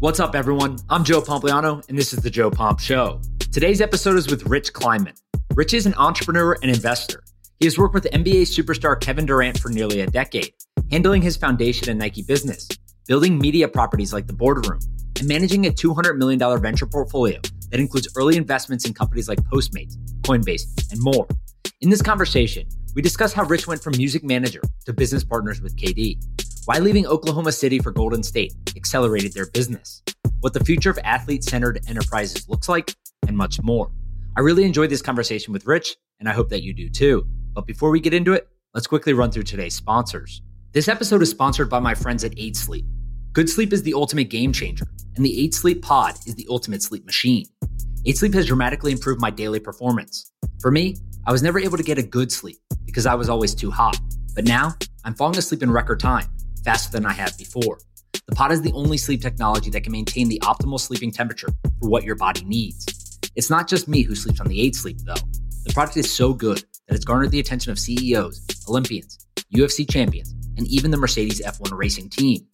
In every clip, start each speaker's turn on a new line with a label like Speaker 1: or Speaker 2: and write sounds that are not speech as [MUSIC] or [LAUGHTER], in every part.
Speaker 1: What's up, everyone? I'm Joe Pompliano, and this is The Joe Pomp Show. Today's episode is with Rich Kleiman. Rich is an entrepreneur and investor. He has worked with NBA superstar Kevin Durant for nearly a decade, handling his foundation and Nike business, building media properties like The Boardroom, and managing a $200 million venture portfolio that includes early investments in companies like Postmates, Coinbase, and more. In this conversation, we discuss how Rich went from music manager to business partners with KD, why leaving Oklahoma City for Golden State accelerated their business, what the future of athlete centered enterprises looks like, and much more. I really enjoyed this conversation with Rich, and I hope that you do too. But before we get into it, let's quickly run through today's sponsors. This episode is sponsored by my friends at 8 Sleep. Good sleep is the ultimate game changer, and the 8 Sleep Pod is the ultimate sleep machine. 8 Sleep has dramatically improved my daily performance. For me, I was never able to get a good sleep because I was always too hot. But now, I'm falling asleep in record time faster than I have before. The pod is the only sleep technology that can maintain the optimal sleeping temperature for what your body needs. It's not just me who sleeps on the 8 Sleep, though. The product is so good that it's garnered the attention of CEOs, Olympians, UFC champions, and even the Mercedes F1 racing team.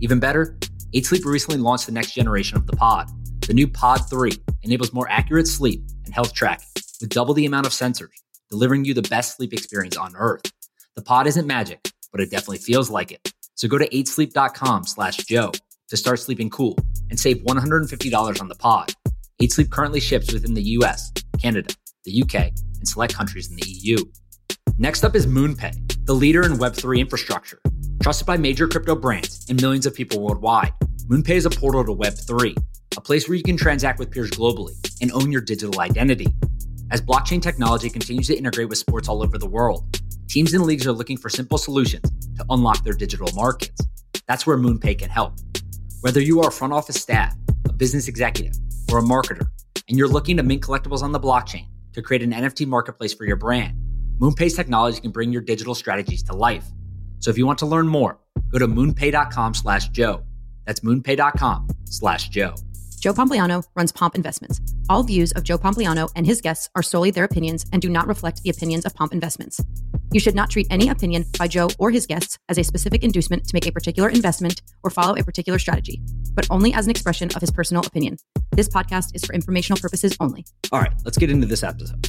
Speaker 1: Even better, 8 Sleep recently launched the next generation of the pod. The new Pod 3 enables more accurate sleep and health tracking with double the amount of sensors, delivering you the best sleep experience on earth. The pod isn't magic, but it definitely feels like it. So go to 8sleep.com slash Joe to start sleeping cool and save $150 on the pod. 8sleep currently ships within the US, Canada, the UK, and select countries in the EU. Next up is MoonPay, the leader in Web3 infrastructure. Trusted by major crypto brands and millions of people worldwide, MoonPay is a portal to Web3, a place where you can transact with peers globally and own your digital identity. As blockchain technology continues to integrate with sports all over the world, teams and leagues are looking for simple solutions to unlock their digital markets. That's where MoonPay can help. Whether you are a front office staff, a business executive, or a marketer, and you're looking to mint collectibles on the blockchain to create an NFT marketplace for your brand, MoonPay's technology can bring your digital strategies to life. So if you want to learn more, go to moonpay.com slash Joe. That's moonpay.com slash Joe.
Speaker 2: Joe Pompliano runs Pomp Investments. All views of Joe Pompliano and his guests are solely their opinions and do not reflect the opinions of Pomp Investments. You should not treat any opinion by Joe or his guests as a specific inducement to make a particular investment or follow a particular strategy, but only as an expression of his personal opinion. This podcast is for informational purposes only.
Speaker 1: All right, let's get into this episode.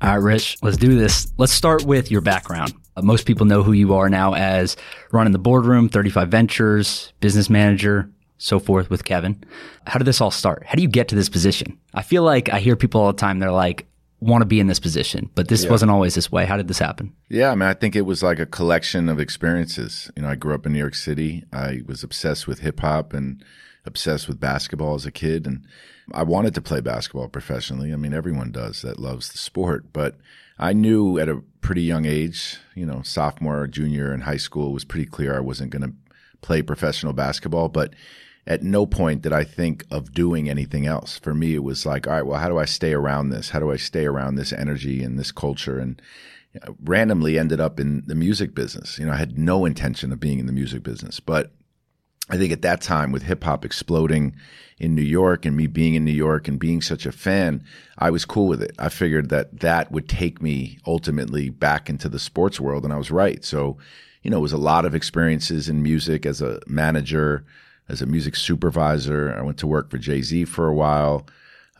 Speaker 3: All right, Rich, let's do this. Let's start with your background. Uh, most people know who you are now as running the boardroom, 35 Ventures, business manager, so forth with Kevin. How did this all start? How do you get to this position? I feel like I hear people all the time, they're like, want to be in this position, but this
Speaker 4: Yeah.
Speaker 3: wasn't always this way. How did this happen?
Speaker 4: Yeah, I mean, I think it was like a collection of experiences. You know, I grew up in New York City. I was obsessed with hip hop and obsessed with basketball as a kid. And I wanted to play basketball professionally. I mean, everyone does that loves the sport. But I knew at a pretty young age, you know, sophomore, junior in high school, it was pretty clear I wasn't going to play professional basketball. But at no point did I think of doing anything else. For me, it was like, all right, well, how do I stay around this? How do I stay around this energy and this culture? And randomly ended up in the music business. You know, I had no intention of being in the music business, but I think at that time with hip hop exploding in New York and me being in New York and being such a fan, I was cool with it. I figured that that would take me ultimately back into the sports world and I was right. So, you know, it was a lot of experiences in music as a manager, as a music supervisor. I went to work for Jay-Z for a while.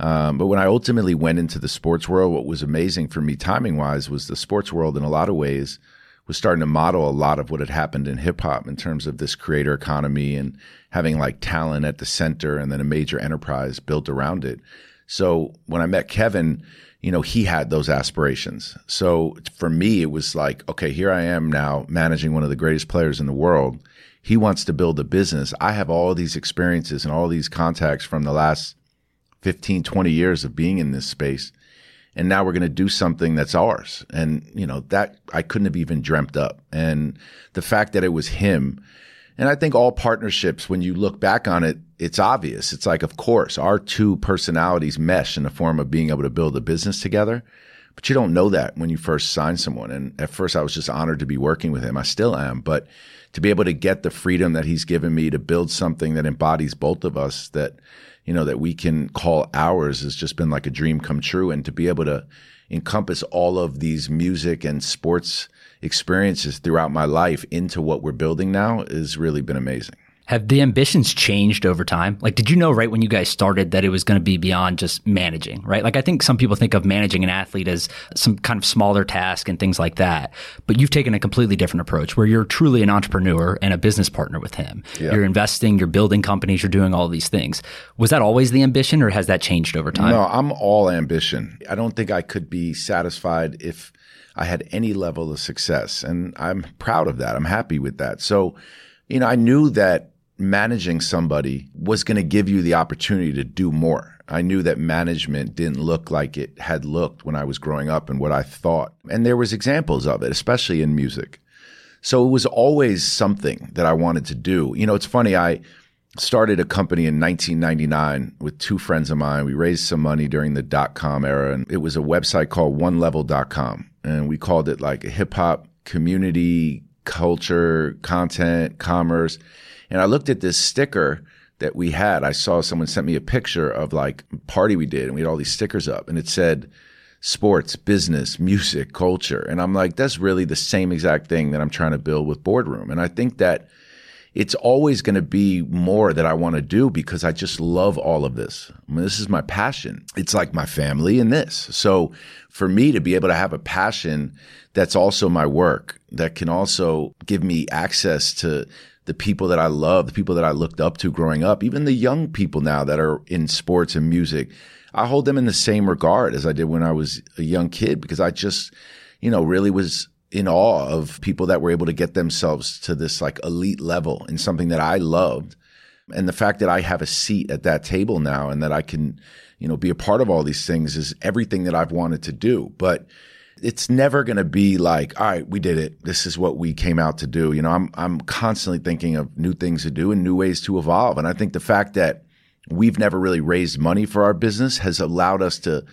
Speaker 4: Um, but when I ultimately went into the sports world, what was amazing for me timing wise was the sports world in a lot of ways was starting to model a lot of what had happened in hip hop in terms of this creator economy and having like talent at the center and then a major enterprise built around it. So when I met Kevin, you know, he had those aspirations. So for me, it was like, okay, here I am now managing one of the greatest players in the world. He wants to build a business. I have all these experiences and all these contacts from the last 15, 20 years of being in this space. And now we're going to do something that's ours. And, you know, that I couldn't have even dreamt up. And the fact that it was him, and I think all partnerships, when you look back on it, it's obvious. It's like, of course, our two personalities mesh in the form of being able to build a business together. But you don't know that when you first sign someone. And at first, I was just honored to be working with him. I still am. But to be able to get the freedom that he's given me to build something that embodies both of us, that, you know, that we can call ours has just been like a dream come true. And to be able to encompass all of these music and sports experiences throughout my life into what we're building now has really been amazing.
Speaker 1: Have the ambitions changed over time? Like, did you know right when you guys started that it was going to be beyond just managing, right? Like, I think some people think of managing an athlete as some kind of smaller task and things like that. But you've taken a completely different approach where you're truly an entrepreneur and a business partner with him. Yeah. You're investing, you're building companies, you're doing all these things. Was that always the ambition or has that changed over time?
Speaker 4: No, I'm all ambition. I don't think I could be satisfied if I had any level of success. And I'm proud of that. I'm happy with that. So, you know, I knew that managing somebody was going to give you the opportunity to do more. I knew that management didn't look like it had looked when I was growing up and what I thought. And there was examples of it, especially in music. So it was always something that I wanted to do. You know, it's funny, I started a company in 1999 with two friends of mine. We raised some money during the dot com era and it was a website called onelevel.com and we called it like a hip hop community culture, content, commerce and I looked at this sticker that we had. I saw someone sent me a picture of like party we did and we had all these stickers up and it said sports, business, music, culture. And I'm like, that's really the same exact thing that I'm trying to build with Boardroom. And I think that it's always going to be more that I want to do because I just love all of this. I mean, this is my passion. It's like my family and this. So for me to be able to have a passion that's also my work, that can also give me access to the people that I love, the people that I looked up to growing up, even the young people now that are in sports and music, I hold them in the same regard as I did when I was a young kid because I just, you know, really was in awe of people that were able to get themselves to this like elite level in something that I loved. And the fact that I have a seat at that table now and that I can, you know, be a part of all these things is everything that I've wanted to do. But it's never going to be like, all right, we did it. This is what we came out to do. You know, I'm I'm constantly thinking of new things to do and new ways to evolve. And I think the fact that we've never really raised money for our business has allowed us to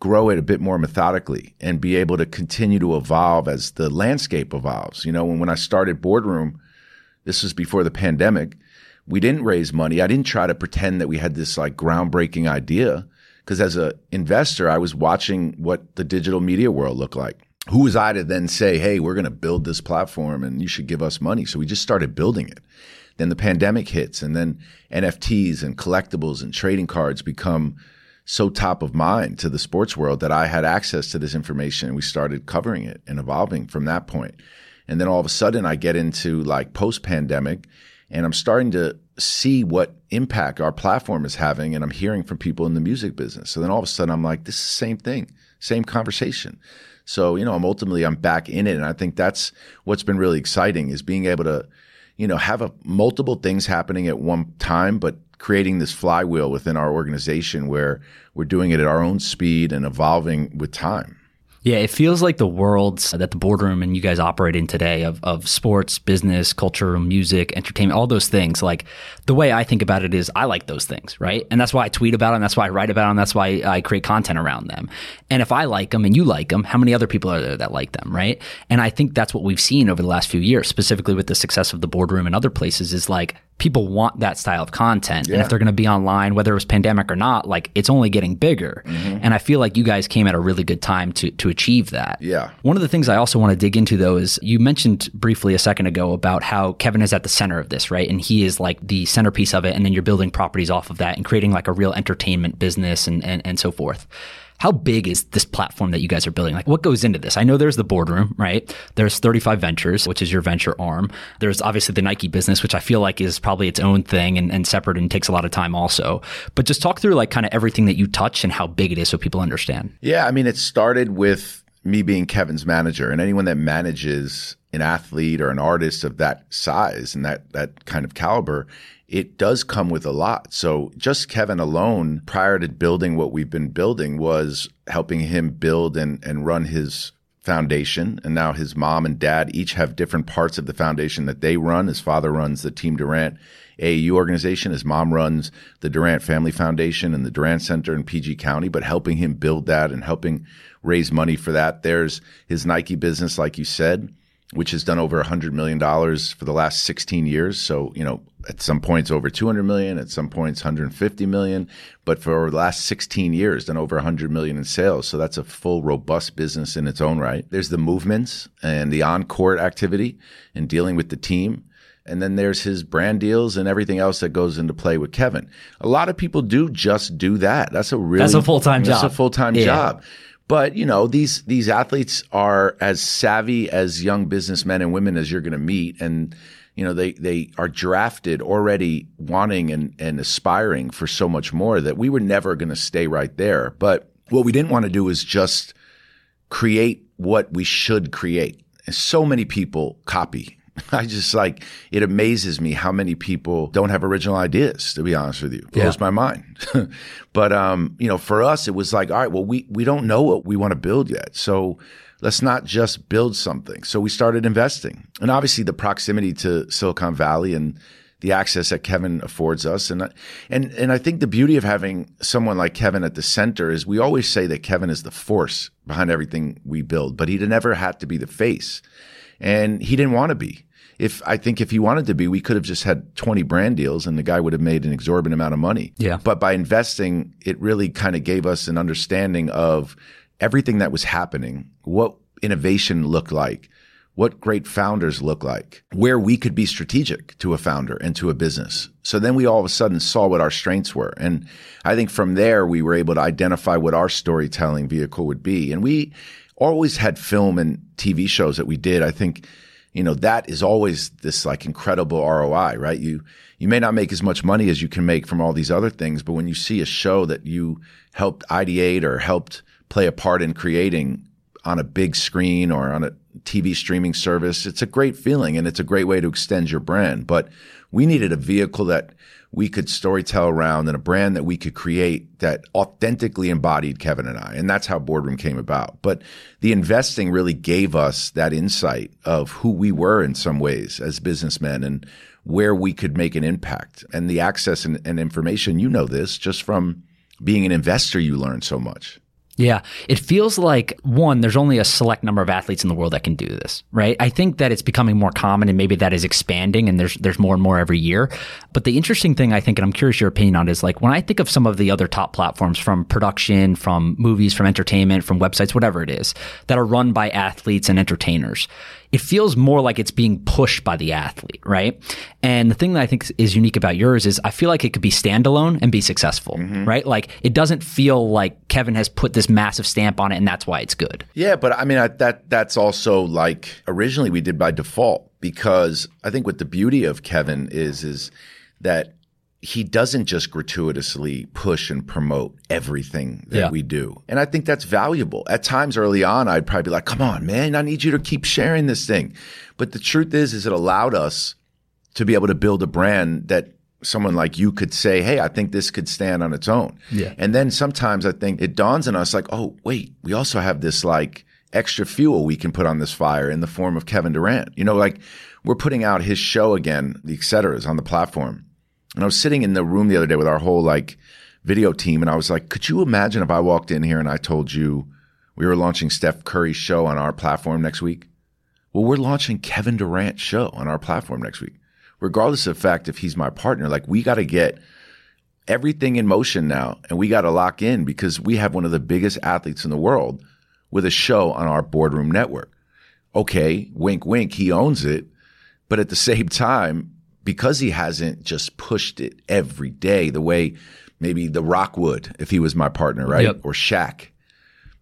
Speaker 4: grow it a bit more methodically and be able to continue to evolve as the landscape evolves. You know, when, when I started Boardroom, this was before the pandemic, we didn't raise money. I didn't try to pretend that we had this like groundbreaking idea because as an investor, I was watching what the digital media world looked like. Who was I to then say, hey, we're going to build this platform and you should give us money? So we just started building it. Then the pandemic hits, and then NFTs and collectibles and trading cards become so top of mind to the sports world that I had access to this information and we started covering it and evolving from that point. And then all of a sudden I get into like post pandemic and I'm starting to see what impact our platform is having. And I'm hearing from people in the music business. So then all of a sudden I'm like, this is the same thing, same conversation. So, you know, I'm ultimately, I'm back in it. And I think that's what's been really exciting is being able to, you know, have a, multiple things happening at one time, but creating this flywheel within our organization where we're doing it at our own speed and evolving with time.
Speaker 1: Yeah, it feels like the worlds that the boardroom and you guys operate in today of, of sports, business, culture, music, entertainment, all those things. Like the way I think about it is I like those things, right? And that's why I tweet about them. That's why I write about them. That's why I create content around them. And if I like them and you like them, how many other people are there that like them, right? And I think that's what we've seen over the last few years, specifically with the success of the boardroom and other places is like people want that style of content. Yeah. And if they're going to be online, whether it was pandemic or not, like it's only getting bigger. Mm-hmm. And I feel like you guys came at a really good time to, to achieve that.
Speaker 4: Yeah.
Speaker 1: One of the things I also want to dig into though is you mentioned briefly a second ago about how Kevin is at the center of this, right? And he is like the centerpiece of it. And then you're building properties off of that and creating like a real entertainment business and, and, and so forth. How big is this platform that you guys are building? Like what goes into this? I know there's the boardroom, right? There's 35 Ventures, which is your venture arm. There's obviously the Nike business, which I feel like is probably its own thing and, and separate and takes a lot of time also. But just talk through like kind of everything that you touch and how big it is so people understand.
Speaker 4: Yeah. I mean, it started with me being Kevin's manager and anyone that manages an athlete or an artist of that size and that, that kind of caliber, it does come with a lot. So just Kevin alone, prior to building what we've been building, was helping him build and, and run his foundation. And now his mom and dad each have different parts of the foundation that they run. His father runs the Team Durant AAU organization. His mom runs the Durant Family Foundation and the Durant Center in PG County, but helping him build that and helping raise money for that. There's his Nike business, like you said which has done over $100 million for the last 16 years. So, you know, at some points over 200 million, at some points 150 million, but for the last 16 years, done over 100 million in sales. So that's a full, robust business in its own right. There's the movements and the on court activity and dealing with the team And then there's his brand deals and everything else that goes into play with Kevin. A lot of people do just do that. That's a really
Speaker 1: That's a full-time job.
Speaker 4: That's a full time
Speaker 1: Yeah.
Speaker 4: job. But you know these these athletes are as savvy as young businessmen and women as you're going to meet, and you know they they are drafted already wanting and and aspiring for so much more that we were never going to stay right there. But what we didn't want to do is just create what we should create. And so many people copy. [LAUGHS] I just like it amazes me how many people don't have original ideas. To be honest with you, blows
Speaker 1: Yeah.
Speaker 4: my mind. [LAUGHS] but um, you know, for us, it was like, all right, well, we we don't know what we want to build yet, so let's not just build something. So we started investing, and obviously the proximity to Silicon Valley and the access that Kevin affords us, and and and I think the beauty of having someone like Kevin at the center is we always say that Kevin is the force behind everything we build, but he'd never had to be the face and he didn't want to be. If I think if he wanted to be, we could have just had 20 brand deals and the guy would have made an exorbitant amount of money.
Speaker 1: Yeah.
Speaker 4: But by investing, it really kind of gave us an understanding of everything that was happening, what innovation looked like, what great founders look like, where we could be strategic to a founder and to a business. So then we all of a sudden saw what our strengths were. And I think from there, we were able to identify what our storytelling vehicle would be. And we always had film and TV shows that we did. I think, you know, that is always this like incredible ROI, right? You, you may not make as much money as you can make from all these other things, but when you see a show that you helped ideate or helped play a part in creating on a big screen or on a TV streaming service, it's a great feeling and it's a great way to extend your brand. But we needed a vehicle that we could storytell around and a brand that we could create that authentically embodied Kevin and I. And that's how Boardroom came about. But the investing really gave us that insight of who we were in some ways as businessmen and where we could make an impact. And the access and, and information, you know this, just from being an investor, you learn so much.
Speaker 1: Yeah. It feels like one, there's only a select number of athletes in the world that can do this, right? I think that it's becoming more common and maybe that is expanding and there's there's more and more every year. But the interesting thing I think, and I'm curious your opinion on, is like when I think of some of the other top platforms from production, from movies, from entertainment, from websites, whatever it is, that are run by athletes and entertainers. It feels more like it's being pushed by the athlete, right? And the thing that I think is unique about yours is I feel like it could be standalone and be successful, mm-hmm. right? Like it doesn't feel like Kevin has put this massive stamp on it and that's why it's good.
Speaker 4: Yeah, but I mean I, that that's also like originally we did by default because I think what the beauty of Kevin is is that he doesn't just gratuitously push and promote everything that
Speaker 1: Yeah.
Speaker 4: we do. And I think that's valuable. At times early on I'd probably be like, "Come on, man, I need you to keep sharing this thing." But the truth is is it allowed us to be able to build a brand that someone like you could say, Hey, I think this could stand on its own.
Speaker 1: Yeah.
Speaker 4: And then sometimes I think it dawns on us like, Oh, wait, we also have this like extra fuel we can put on this fire in the form of Kevin Durant. You know, like we're putting out his show again, the et ceteras on the platform. And I was sitting in the room the other day with our whole like video team. And I was like, could you imagine if I walked in here and I told you we were launching Steph Curry's show on our platform next week? Well, we're launching Kevin Durant's show on our platform next week. Regardless of the fact if he's my partner, like we got to get everything in motion now and we got to lock in because we have one of the biggest athletes in the world with a show on our boardroom network. Okay, wink, wink, he owns it. But at the same [LAUGHS] time, because he hasn't just pushed it every day the way maybe The Rock would if he was my partner, right?
Speaker 1: Yep.
Speaker 4: Or Shaq.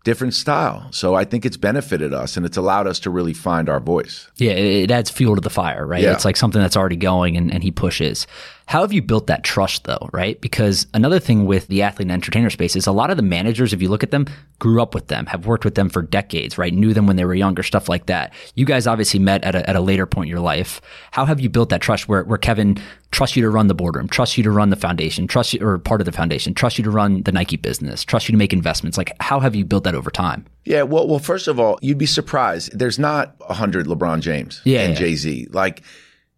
Speaker 4: Different style. So I think it's benefited us and it's allowed us to really find our voice.
Speaker 1: Yeah, it, it adds fuel to the fire, right?
Speaker 4: Yeah.
Speaker 1: It's like something that's already going and, and he pushes. How have you built that trust though, right? Because another thing with the athlete and entertainer space is a lot of the managers, if you look at them, grew up with them, have worked with them for decades, right? Knew them when they were younger, stuff like that. You guys obviously met at a, at a later point in your life. How have you built that trust where, where Kevin trusts you to run the boardroom, trusts you to run the foundation, trusts you, or part of the foundation, trusts you to run the Nike business, trusts you to make investments? Like, how have you built that over time?
Speaker 4: Yeah, well, well, first of all, you'd be surprised. There's not a hundred LeBron James
Speaker 1: Yeah,
Speaker 4: and
Speaker 1: yeah.
Speaker 4: Jay Z. Like,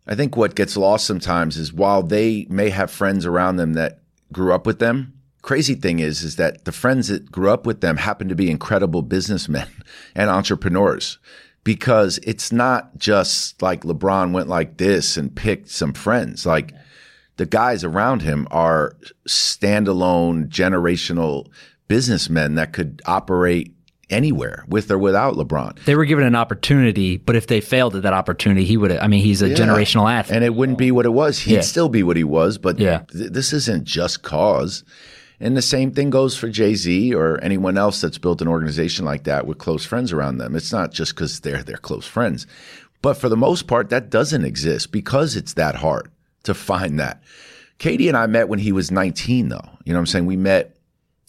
Speaker 4: I think what gets lost sometimes is while they may have friends around them that grew up with them. Crazy thing is, is that the friends that grew up with them happen to be incredible businessmen [LAUGHS] and entrepreneurs. Because it's not just like LeBron went like this and picked some friends. Like the guys around him are standalone generational businessmen that could operate anywhere with or without LeBron.
Speaker 1: They were given an opportunity, but if they failed at that opportunity, he would. I mean, he's a
Speaker 4: Yeah.
Speaker 1: generational athlete.
Speaker 4: And it wouldn't be what it was. He'd
Speaker 1: Yeah.
Speaker 4: still be what he was, but
Speaker 1: Yeah.
Speaker 4: th- this isn't just cause. And the same thing goes for Jay Z or anyone else that's built an organization like that with close friends around them. It's not just because they're their close friends. But for the most part, that doesn't exist because it's that hard to find that. KD and I met when he was 19, though. You know what I'm saying? We met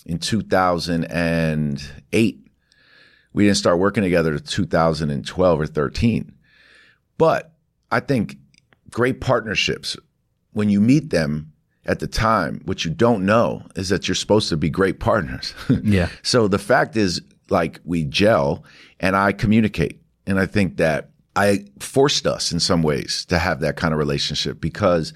Speaker 4: in 2008. We didn't start working together until 2012 or 13. But I think great partnerships, when you meet them at the time, what you don't know is that you're supposed to be great partners. [LAUGHS]
Speaker 1: Yeah.
Speaker 4: So the fact is, like, we gel and I communicate. And I think that I forced us in some ways to have that kind of relationship because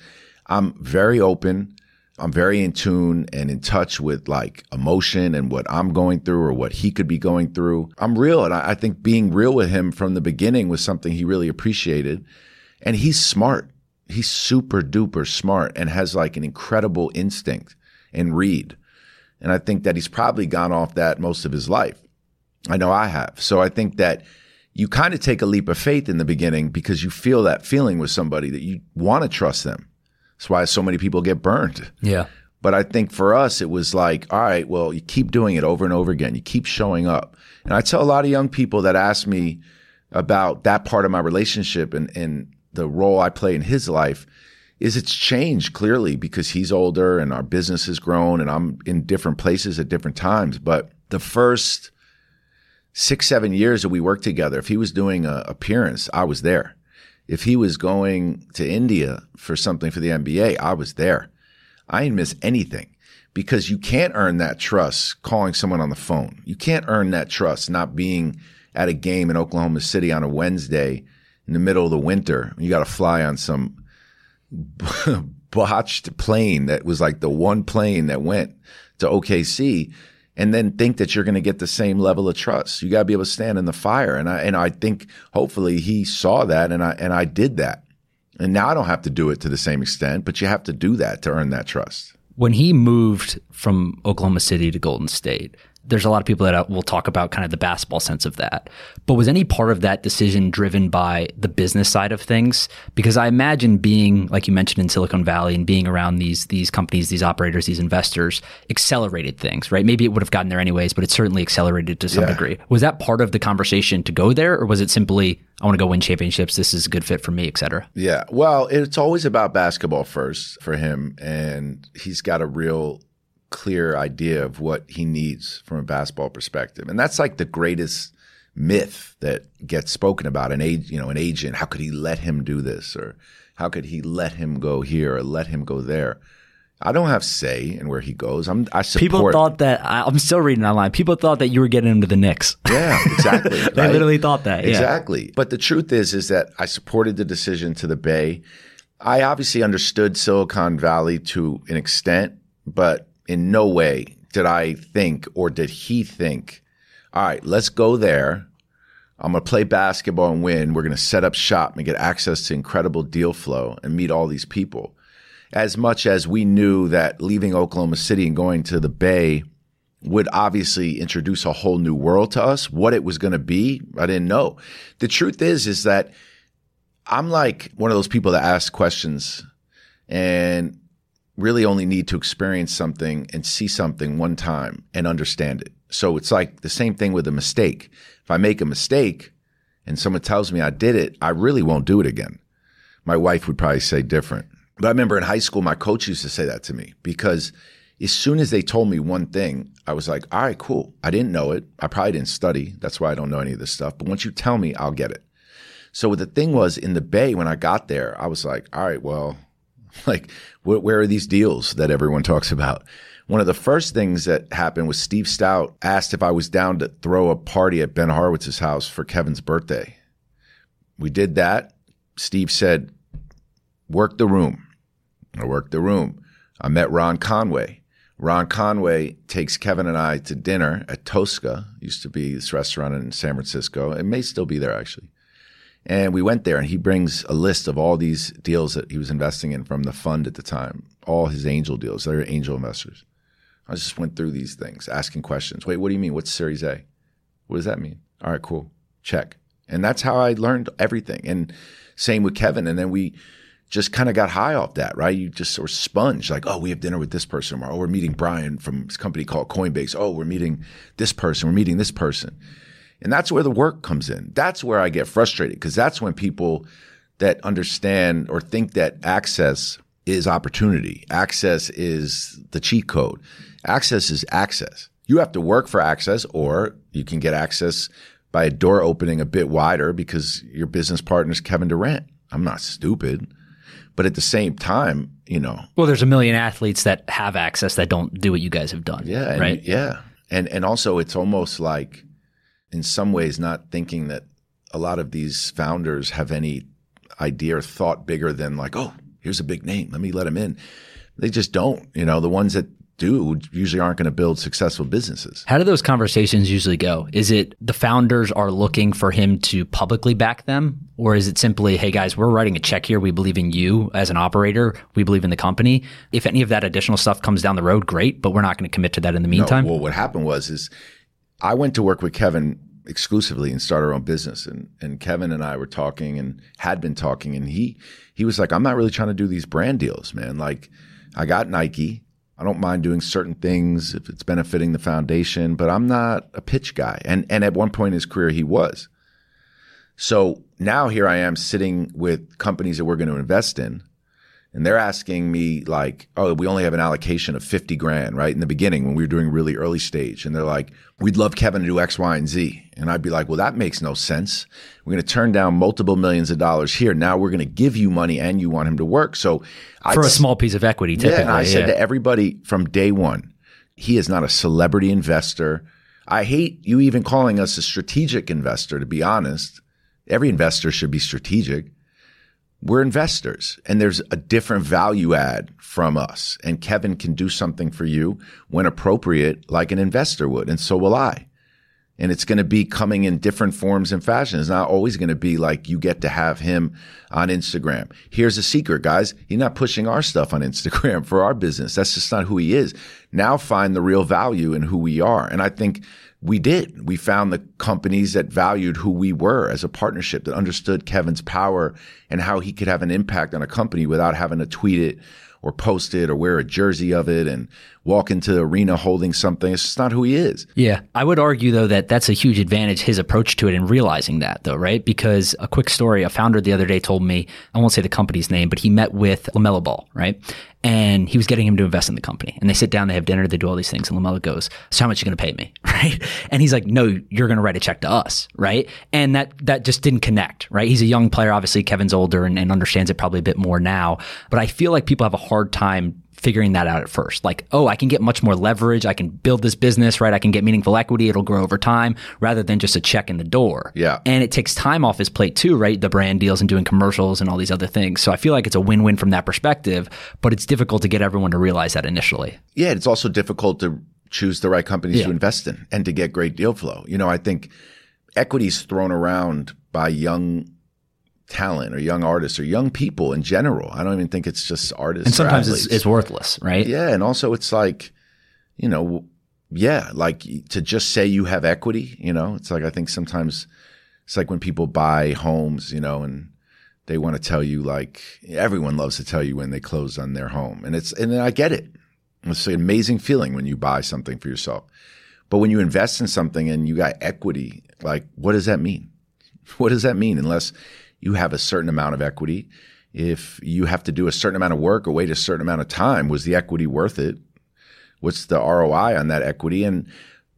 Speaker 4: I'm very open. I'm very in tune and in touch with like emotion and what I'm going through or what he could be going through. I'm real. And I, I think being real with him from the beginning was something he really appreciated. And he's smart. He's super duper smart and has like an incredible instinct and read. And I think that he's probably gone off that most of his life. I know I have. So I think that you kind of take a leap of faith in the beginning because you feel that feeling with somebody that you want to trust them. That's why so many people get burned.
Speaker 1: Yeah.
Speaker 4: But I think for us, it was like, all right, well, you keep doing it over and over again. You keep showing up. And I tell a lot of young people that ask me about that part of my relationship and, and the role I play in his life is it's changed clearly because he's older and our business has grown and I'm in different places at different times. But the first six, seven years that we worked together, if he was doing an appearance, I was there. If he was going to India for something for the NBA, I was there. I didn't miss anything because you can't earn that trust calling someone on the phone. You can't earn that trust not being at a game in Oklahoma City on a Wednesday in the middle of the winter. You got to fly on some [LAUGHS] botched plane that was like the one plane that went to OKC and then think that you're going to get the same level of trust. You got to be able to stand in the fire. And I, and I think hopefully he saw that and I, and I did that. And now I don't have to do it to the same extent, but you have to do that to earn that trust.
Speaker 1: When he moved from Oklahoma City to Golden State, there's a lot of people that uh, will talk about kind of the basketball sense of that. But was any part of that decision driven by the business side of things? Because I imagine being, like you mentioned, in Silicon Valley and being around these these companies, these operators, these investors, accelerated things, right? Maybe it would have gotten there anyways, but it certainly accelerated to some
Speaker 4: Yeah.
Speaker 1: degree. Was that part of the conversation to go there, or was it simply I want to go win championships, this is a good fit for me, et cetera?
Speaker 4: Yeah. Well, it's always about basketball first for him. And he's got a real clear idea of what he needs from a basketball perspective. And that's like the greatest myth that gets spoken about an age, you know, an agent. How could he let him do this? Or how could he let him go here or let him go there? I don't have say in where he goes. I'm I support
Speaker 1: People thought that I, I'm still reading online. People thought that you were getting him to the Knicks.
Speaker 4: Yeah, exactly. [LAUGHS]
Speaker 1: They
Speaker 4: right?
Speaker 1: literally thought that. Yeah.
Speaker 4: Exactly. But the truth is, is that I supported the decision to the Bay. I obviously understood Silicon Valley to an extent, but in no way did I think or did he think, all right, let's go there. I'm going to play basketball and win. We're going to set up shop and get access to incredible deal flow and meet all these people. As much as we knew that leaving Oklahoma City and going to the Bay would obviously introduce a whole new world to us. What it was going to be, I didn't know. The truth is, is that I'm like one of those people that ask questions and really only need to experience something and see something one time and understand it. So it's like the same thing with a mistake. If I make a mistake and someone tells me I did it, I really won't do it again. My wife would probably say different. But I remember in high school, my coach used to say that to me because as soon as they told me one thing, I was like, all right, cool. I didn't know it. I probably didn't study. That's why I don't know any of this stuff. But once you tell me, I'll get it. So the thing was in the Bay, when I got there, I was like, all right, well, [LAUGHS] like, wh- where are these deals that everyone talks about? One of the first things that happened was Steve Stoute asked if I was down to throw a party at Ben Horowitz's house for Kevin's birthday. We did that. Steve said, work the room. I worked the room. I met Ron Conway. Ron Conway takes Kevin and I to dinner at Tosca, used to be this restaurant in San Francisco. It may still be there actually. And we went there and he brings a list of all these deals that he was investing in from the fund at the time, all his angel deals. They're angel investors. I just went through these things, asking questions. Wait, what do you mean? What's Series A? What does that mean? All right, cool. Check. And that's how I learned everything. And same with Kevin. And then we just kind of got high off that, right? You just sort of sponge like, oh, we have dinner with this person tomorrow. Oh, we're meeting Brian from this company called Coinbase. Oh, we're meeting this person. We're meeting this person. And that's where the work comes in. That's where I get frustrated because that's when people that understand or think that access is opportunity. Access is the cheat code. Access is access. You have to work for access or you can get access by a door opening a bit wider because your business partner is Kevin Durant. I'm not stupid. But at the same time, you know.
Speaker 1: Well, there's a million athletes that have access that don't do what you guys have done.
Speaker 4: Yeah.
Speaker 1: Right.
Speaker 4: Yeah. And and also it's almost like in some ways not thinking that a lot of these founders have any idea or thought bigger than like, oh, here's a big name. Let me let him in. They just don't. You know, the ones that do usually aren't going to build successful businesses.
Speaker 1: How do those conversations usually go? Is it the founders are looking for him to publicly back them? Or is it simply, hey guys, we're writing a check here. We believe in you as an operator. We believe in the company. If any of that additional stuff comes down the road, great, but we're not going to commit to that in the meantime.
Speaker 4: No, well, what happened was is I went to work with Kevin exclusively and start our own business. And and Kevin and I were talking and had been talking, and he he was like, I'm not really trying to do these brand deals, man. Like, I got Nike. I don't mind doing certain things if it's benefiting the foundation, but I'm not a pitch guy. And and at one point in his career, he was. So now here I am sitting with companies that we're going to invest in and they're asking me like, oh, we only have an allocation of 50 grand, right? In the beginning when we were doing really early stage. And they're like, we'd love Kevin to do X, Y, and Z. And I'd be like, well, that makes no sense. We're going to turn down multiple millions of dollars here. Now we're going to give you money and you want him to work. So
Speaker 1: for a small piece of equity, typically.
Speaker 4: Yeah, and I yeah. said to everybody from day one, he is not a celebrity investor. I hate you even calling us a strategic investor, to be honest. Every investor should be strategic we're investors and there's a different value add from us. And Kevin can do something for you when appropriate, like an investor would. And so will I. And it's going to be coming in different forms and fashions. It's not always going to be like you get to have him on Instagram. Here's a secret, guys. He's not pushing our stuff on [LAUGHS] Instagram for our business. That's just not who he is. Now find the real value in who we are. And I think we did. We found the companies that valued who we were as a partnership that understood Kevin's power and how he could have an impact on a company without having to tweet it or post it or wear a jersey of it and walk into the arena holding something. It's just not who he is.
Speaker 1: Yeah. I would argue, though, that that's a huge advantage, his approach to it and realizing that, though, right? Because a quick story a founder the other day told me, I won't say the company's name, but he met with LaMelo Ball, right? And he was getting him to invest in the company. And they sit down, they have dinner, they do all these things. And LaMelo goes, So how much are you going to pay me? [LAUGHS] Right. And he's like, No, you're going to write a check to us. Right. And that, that just didn't connect. Right. He's a young player. Obviously, Kevin's older and, and understands it probably a bit more now. But I feel like people have a hard time figuring that out at first. Like, oh, I can get much more leverage. I can build this business, right? I can get meaningful equity. It'll grow over time rather than just a check in the door.
Speaker 4: Yeah.
Speaker 1: And it takes time off his plate too, right? The brand deals and doing commercials and all these other things. So I feel like it's a win win from that perspective, but it's difficult to get everyone to realize that initially.
Speaker 4: Yeah. It's also difficult to choose the right companies yeah. to invest in and to get great deal flow. You know, I think equity's thrown around by young talent or young artists or young people in general. I don't even think it's just artists.
Speaker 1: And sometimes it's, it's, worthless, right?
Speaker 4: Yeah. And also it's like, you know, yeah, like to just say you have equity, you know, it's like, I think sometimes it's like when people buy homes, you know, and they want to tell you like everyone loves to tell you when they close on their home. And it's, and I get it. It's an amazing feeling when you buy something for yourself. But when you invest in something and you got equity, like what does that mean? [LAUGHS] What does that mean? Unless you have a certain amount of equity. If you have to do a certain amount of work or wait a certain amount of time, was the equity worth it? What's the ROI on that equity? And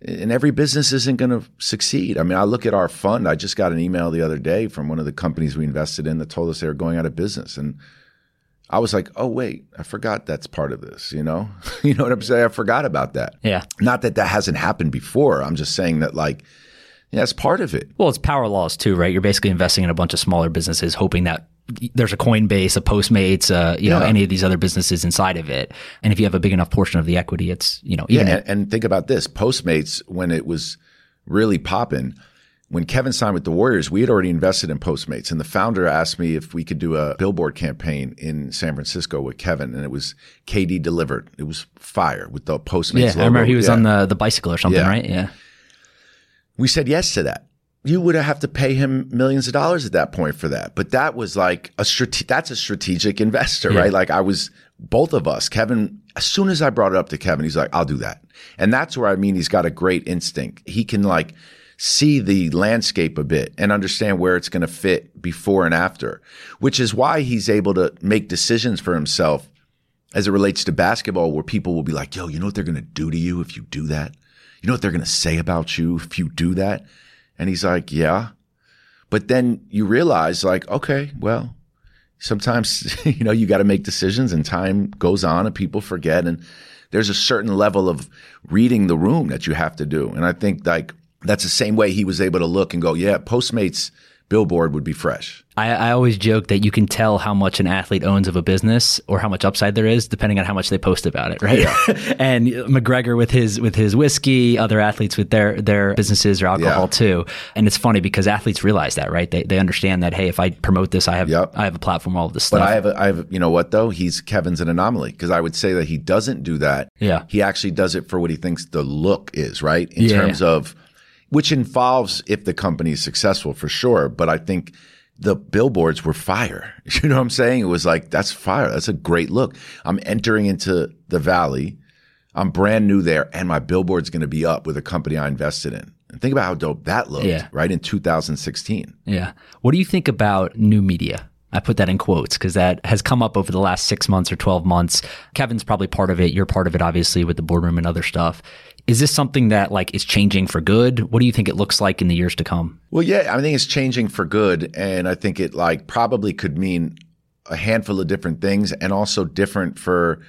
Speaker 4: and every business isn't going to succeed. I mean, I look at our fund. I just got an email the other day from one of the companies we invested in that told us they were going out of business, and I was like, "Oh wait, I forgot that's part of this." You know, [LAUGHS] you know what I'm saying? I forgot about that.
Speaker 1: Yeah.
Speaker 4: Not that that hasn't happened before. I'm just saying that like yeah, that's part of it.
Speaker 1: Well, it's power laws too, right? You're basically investing in a bunch of smaller businesses, hoping that there's a Coinbase, a Postmates, uh, you yeah. know, any of these other businesses inside of it. And if you have a big enough portion of the equity, it's you know,
Speaker 4: yeah. And, and, think about this: Postmates, when it was really popping, when Kevin signed with the Warriors, we had already invested in Postmates, and the founder asked me if we could do a billboard campaign in San Francisco with Kevin, and it was KD delivered. It was fire with the Postmates.
Speaker 1: Yeah,
Speaker 4: logo.
Speaker 1: I remember he was yeah. on the the bicycle or something, yeah. right? Yeah.
Speaker 4: We said yes to that. You would have to pay him millions of dollars at that point for that. But that was like a strate- that's a strategic investor,
Speaker 1: Yeah.
Speaker 4: right? Like I was both of us, Kevin, as soon as I brought it up to Kevin, he's like, I'll do that. And that's where I mean he's got a great instinct. He can like see the landscape a bit and understand where it's going to fit before and after, which is why he's able to make decisions for himself as it relates to basketball where people will be like, yo, you know what they're going to do to you if you do that? You know what they're going to say about you if you do that? And he's like, yeah. But then you realize like, okay, well, sometimes, [LAUGHS] you know, you got to make decisions and time goes on and people forget. And there's a certain level of reading the room that you have to do. And I think like that's the same way he was able to look and go, yeah, Postmates billboard would be fresh.
Speaker 1: I, I always joke that you can tell how much an athlete owns of a business or how much upside there is depending on how much they post about it, right? [LAUGHS] and McGregor with his with his whiskey, other athletes with their their businesses or alcohol
Speaker 4: Yeah.
Speaker 1: too. And it's funny because athletes realize that, right? They they understand that hey, if I promote this, I have
Speaker 4: Yep.
Speaker 1: I have a platform, all of this stuff.
Speaker 4: But I have, a, I have, you know what though? He's Kevin's an anomaly because I would say that he doesn't do that.
Speaker 1: Yeah.
Speaker 4: He actually does it for what he thinks the look is, right? In
Speaker 1: Yeah.
Speaker 4: terms of, which involves if the company is successful for sure. But I think the billboards were fire. [LAUGHS] You know what I'm saying? It was like, that's fire. That's a great look. I'm entering into the valley. I'm brand new there and my billboard's going to be up with a company I invested in. And think about how dope that looked,
Speaker 1: Yeah.
Speaker 4: right? In 2016.
Speaker 1: Yeah. What do you think about new media? I put that in quotes because that has come up over the last six months or 12 months. Kevin's probably part of it. You're part of it, obviously, with the boardroom and other stuff. Is this something that like is changing for good? What do you think it looks like in the years to come?
Speaker 4: Well, yeah, I think it's changing for good, and I think it like probably could mean a handful of different things, and also different for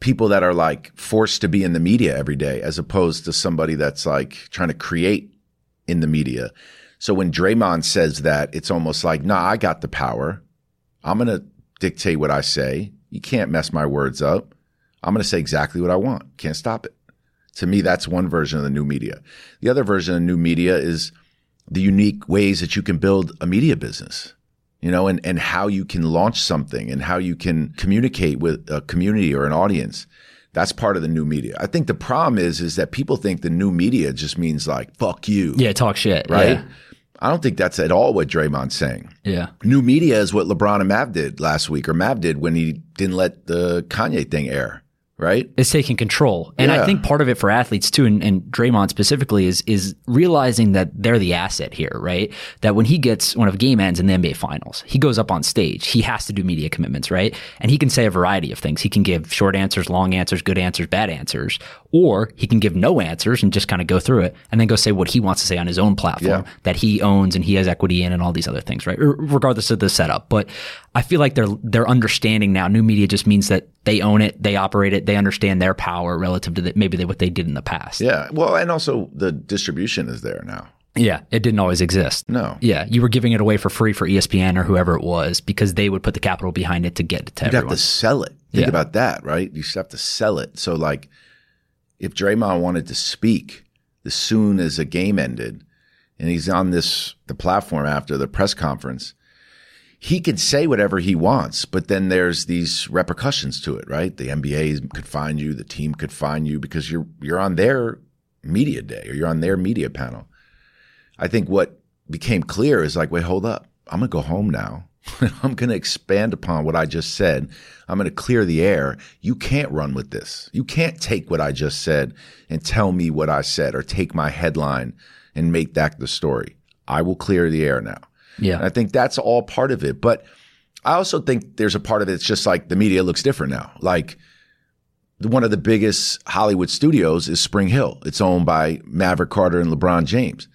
Speaker 4: people that are like forced to be in the media every day, as opposed to somebody that's like trying to create in the media. So when Draymond says that, it's almost like, nah, I got the power. I'm gonna dictate what I say. You can't mess my words up. I'm gonna say exactly what I want. Can't stop it. To me, that's one version of the new media. The other version of new media is the unique ways that you can build a media business, you know, and, and how you can launch something and how you can communicate with a community or an audience. That's part of the new media. I think the problem is, is that people think the new media just means like, fuck you.
Speaker 1: Yeah, talk shit.
Speaker 4: Right.
Speaker 1: Yeah.
Speaker 4: I don't think that's at all what Draymond's saying.
Speaker 1: yeah.
Speaker 4: New media is what LeBron and Mav did last week, or Mav did when he didn't let the Kanye thing air. Right.
Speaker 1: It's taking control. And I think part of it for athletes too, and, and Draymond specifically, is is realizing that they're the asset here, right? That when he gets when a game ends in the NBA finals, he goes up on stage, he has to do media commitments, right? And he can say a variety of things. He can give short answers, long answers, good answers, bad answers, or he can give no answers and just kind of go through it and then go say what he wants to say on his own platform
Speaker 4: Yeah.
Speaker 1: that he owns and he has equity in and all these other things, right? Regardless of the setup. But I feel like they're they're understanding now. New media just means that they own it, they operate it, they understand their power relative to the, maybe they, what they did in the past.
Speaker 4: Yeah. Well, and also the distribution is there now.
Speaker 1: Yeah, it didn't always exist.
Speaker 4: No.
Speaker 1: Yeah, you were giving it away for free for ESPN or whoever it was because they would put the capital behind it to get it to
Speaker 4: You'd
Speaker 1: everyone.
Speaker 4: have to sell it. Think
Speaker 1: Yeah.
Speaker 4: about that, right? You have to sell it. So, like, if Draymond wanted to speak as soon as a game ended, and he's on this the platform after the press conference, he can say whatever he wants, but then there's these repercussions to it, right? The NBA could find you, the team could find you because you're you're on their media day or you're on their media panel. I think what became clear is like, wait, hold up. I'm going to go home now. [LAUGHS] I'm going to expand upon what I just said. I'm going to clear the air. You can't run with this. You can't take what I just said and tell me what I said or take my headline and make that the story. I will clear the air now. And
Speaker 1: yeah,
Speaker 4: I think that's all part of it. But I also think there's a part of it. It's just like the media looks different now. Like the- one of the biggest Hollywood studios is SpringHill. It's owned by Maverick Carter and LeBron James.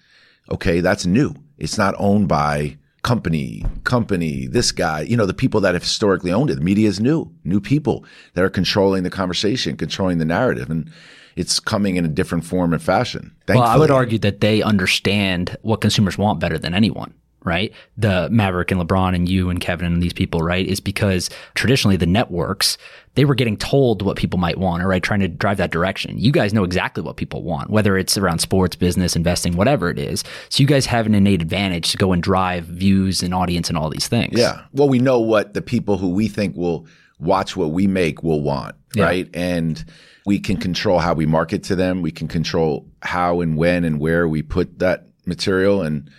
Speaker 4: Okay, that's new. It's not owned by company, company, this guy, you know, the people that have historically owned it. The media is new, new people that are controlling the conversation, controlling the narrative. And it's coming in a different form and fashion.
Speaker 1: Well, I would argue that they understand what consumers want better than anyone, right? The Maverick and LeBron and you and Kevin and these people, right? Is because traditionally the networks, they were getting told what people might want, or right, trying to drive that direction. You guys know exactly what people want, whether it's around sports, business, investing, whatever it is. So you guys have an innate advantage to go and drive views and audience and all these things.
Speaker 4: Yeah. Well, we know what the people who we think will watch what we make will want,
Speaker 1: Yeah.
Speaker 4: right? And We can control how we market to them. We can control how and when and where we put that material and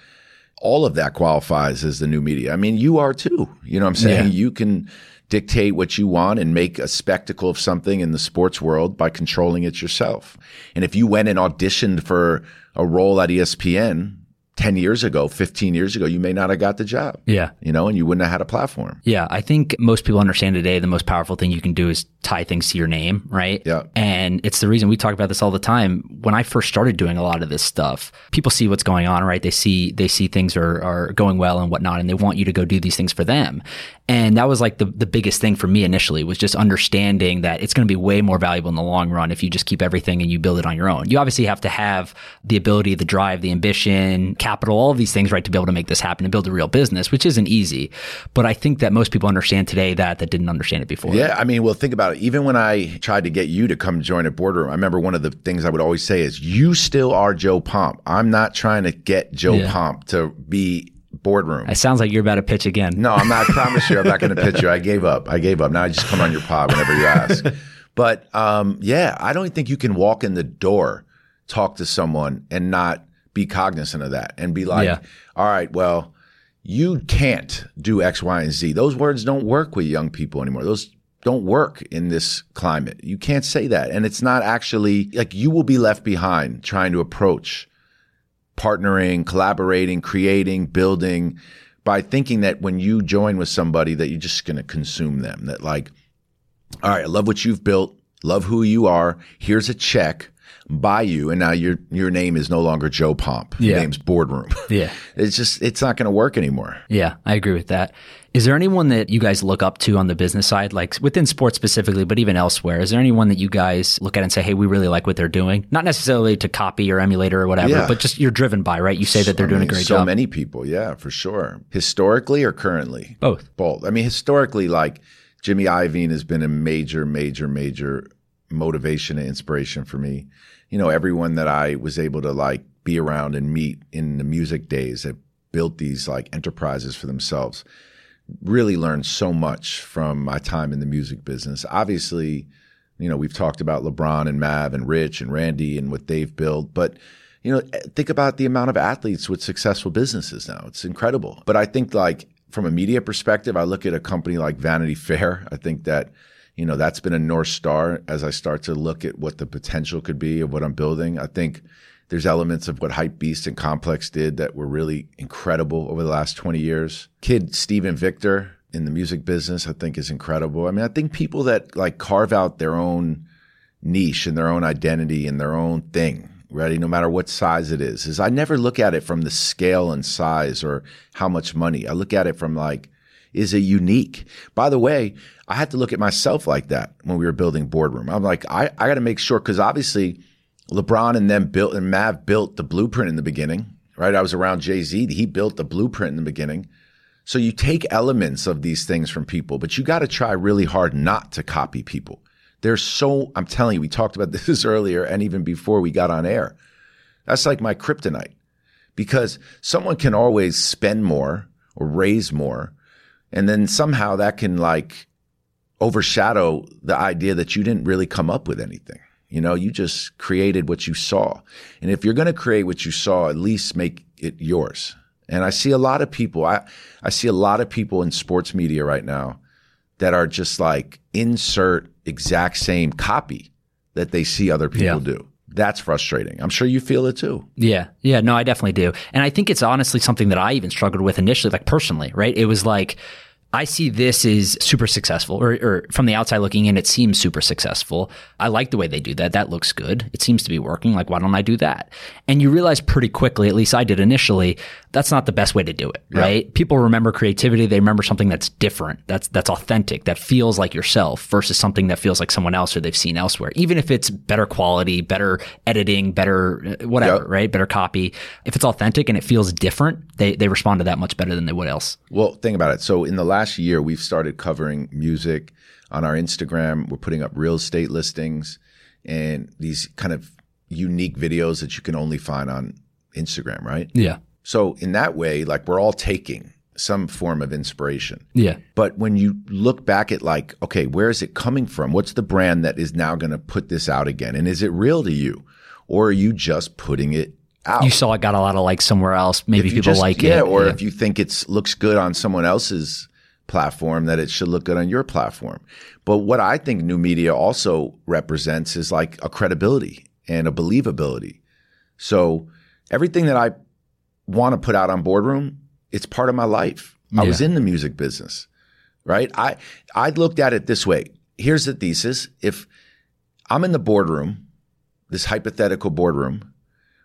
Speaker 4: all of that qualifies as the new media. I mean, you are too. You know what I'm saying?
Speaker 1: Yeah.
Speaker 4: You can dictate what you want and make a spectacle of something in the sports world by controlling it yourself. And if you went and auditioned for a role at ESPN 10 years ago, 15 years ago, you may not have got the job.
Speaker 1: Yeah.
Speaker 4: You know, and you wouldn't have had a platform.
Speaker 1: Yeah, I think most people understand today the most powerful thing you can do is tie things to your name, right?
Speaker 4: Yeah.
Speaker 1: And it's the reason we talk about this all the time. When I first started doing a lot of this stuff, people see what's going on, right? They see they see things are are going well and whatnot, and they want you to go do these things for them. And that was like the the biggest thing for me initially was just understanding that it's going to be way more valuable in the long run if you just keep everything and you build it on your own. You obviously have to have the ability, the drive, the ambition, capital, all of these things, right, to be able to make this happen and build a real business, which isn't easy. But I think that most people understand today that that didn't understand it before.
Speaker 4: Yeah, I mean, well, think about it. Even when I tried to get you to come join a boardroom, I remember one of the things I would always say is, "You still are Joe Pomp. I'm not trying to get Joe
Speaker 1: Yeah.
Speaker 4: Pomp to be boardroom."
Speaker 1: It sounds like you're about to pitch again.
Speaker 4: No, I'm not. I promise you, I'm not going to pitch you. I gave up. I gave up. Now I just come on your pod whenever you ask. But um, yeah, I don't think you can walk in the door, talk to someone, and not be cognizant of that and be like,
Speaker 1: Yeah.
Speaker 4: "All right, well, you can't do X, Y, and Z." Those words don't work with young people anymore. Those don't work in this climate. You can't say that, and it's not actually like you will be left behind trying to approach partnering, collaborating, creating, building by thinking that when you join with somebody that you're just going to consume them. That like, all right, I love what you've built, love who you are. Here's a check, buy you, and now your your name is no longer Joe Pomp. Your name's Boardroom. [LAUGHS]
Speaker 1: Yeah.
Speaker 4: it's just it's not going to work anymore.
Speaker 1: Yeah, I agree with that. Is there anyone that you guys look up to on the business side, like within sports specifically, but even elsewhere? Is there anyone that you guys look at and say, hey, we really like what they're doing? Not necessarily to copy or emulate or whatever,
Speaker 4: Yeah.
Speaker 1: but just you're driven by, right? You say that they're doing a great
Speaker 4: so
Speaker 1: job.
Speaker 4: So many people, yeah, for sure. Historically or currently?
Speaker 1: Both.
Speaker 4: Both. I mean, historically, like Jimmy Iovine has been a major, major, major motivation and inspiration for me. You know, everyone that I was able to like be around and meet in the music days that built these like enterprises for themselves really learned so much from my time in the music business. Obviously, you know, we've talked about LeBron and Mav and Rich and Randy and what they've built, but you know, think about the amount of athletes with successful businesses now. It's incredible. But I think like from a media perspective, I look at a company like Vanity Fair. I think that you know that's been a north star as I start to look at what the potential could be of what I'm building. I think there's elements of what Hypebeast and Complex did that were really incredible over the last 20 years. Kid Steven Victor in the music business, I think is incredible. I mean, I think people that like carve out their own niche and their own identity and their own thing, ready, no matter what size it is, is I never look at it from the scale and size or how much money. I look at it from like, is a unique? By the way, I had to look at myself like that when we were building boardroom. I'm like, I, I got to make sure because obviously LeBron and them built and Mav built the blueprint in the beginning, right? I was around Jay Z. He built the blueprint in the beginning. So you take elements of these things from people, but you got to try really hard not to copy people. They're so, I'm telling you, we talked about [LAUGHS] this earlier and even before we got on air. That's like my kryptonite because someone can always spend more or raise more. And then somehow that can like overshadow the idea that you didn't really come up with anything. You know, you just created what you saw. And if you're going to create what you saw, at least make it yours. And I see a lot of people, I, I see a lot of people in sports media right now that are just like insert exact same copy that they see other people
Speaker 1: Yeah.
Speaker 4: do. That's frustrating. I'm sure you feel it too.
Speaker 1: Yeah. Yeah. No, I definitely do. And I think it's honestly something that I even struggled with initially, like personally, right? It was like, I see this as super successful, or, or from the outside looking in, it seems super successful. I like the way they do that. That looks good. It seems to be working. Like, why don't I do that? And you realize pretty quickly, at least I did initially, that's not the best way to do it, right? People remember creativity. They remember something that's different, that's that's authentic, that feels like yourself versus something that feels like someone else or they've seen elsewhere. Even if it's better quality, better editing, better uh, whatever,
Speaker 4: Yep.
Speaker 1: right? Better copy. If it's authentic and it feels different, they they respond to that much better than they would else.
Speaker 4: Well, think about it. So in the last year, we've started covering music on our Instagram. We're putting up real estate listings and these kind of unique videos that you can only find on Instagram, right?
Speaker 1: Yeah.
Speaker 4: So in that way, like we're all taking some form of inspiration.
Speaker 1: Yeah.
Speaker 4: But when you look back at like, okay, where is it coming from? What's the brand that is now going to put this out again? And is it real to you? Or are you just putting it out?
Speaker 1: You saw it got a lot of likes somewhere else. Maybe people
Speaker 4: just-
Speaker 1: like
Speaker 4: yeah,
Speaker 1: it.
Speaker 4: or if you think it's looks good on someone else's platform, that it should look good on your platform. But what I think new media also represents is like a credibility and a believability. So everything that I want to put out on boardroom, it's part of my life. I was in the music business, right? I I looked at it this way. Here's the thesis: if I'm in the boardroom, this hypothetical boardroom,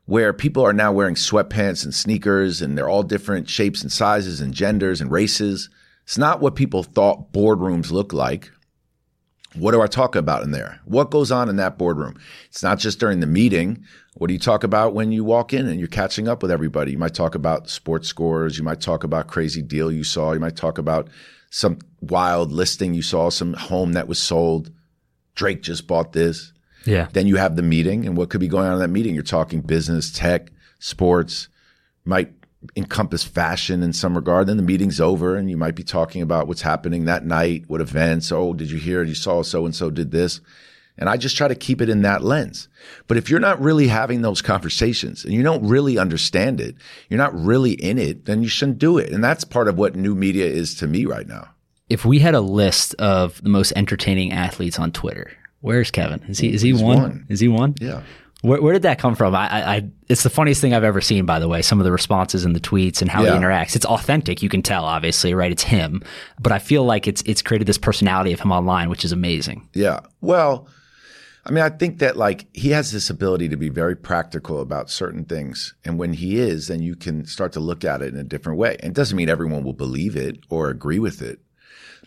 Speaker 4: where people are now wearing sweatpants and sneakers and they're all different shapes and sizes and genders and races. It's not what people thought boardrooms look like. What do I talk about in there? What goes on in that boardroom? It's not just during the meeting. What do you talk about when you walk in and you're catching up with everybody? You might talk about sports scores. You might talk about crazy deal you saw. You might talk about some wild listing you saw, some home that was sold. Drake just bought this.
Speaker 1: yeah.
Speaker 4: Then you have the meeting, and what could be going on in that meeting? You're talking business, tech, sports, might encompass fashion in some regard. Then the meeting's over, and you might be talking about what's happening that night, what events. Oh, did you hear? You saw so and so did this. And I just try to keep it in that lens. But if you're not really having those conversations and you don't really understand it, you're not really in it, then you shouldn't do it. And that's part of what new media is to me right now.
Speaker 1: If we had a list of the most entertaining athletes on Twitter, where's Kevin? Is he is he one?
Speaker 4: one.
Speaker 1: Is he one?
Speaker 4: Yeah.
Speaker 1: Where, where did that come from? I, I, it's the funniest thing I've ever seen. By the way, some of the responses and the tweets and how
Speaker 4: Yeah.
Speaker 1: he interacts. It's authentic. You can tell, obviously, right? It's him. But I feel like it's it's created this personality of him online, which is amazing.
Speaker 4: Yeah. Well, I mean, I think that like he has this ability to be very practical about certain things. And when he is, then you can start to look at it in a different way. And it doesn't mean everyone will believe it or agree with it.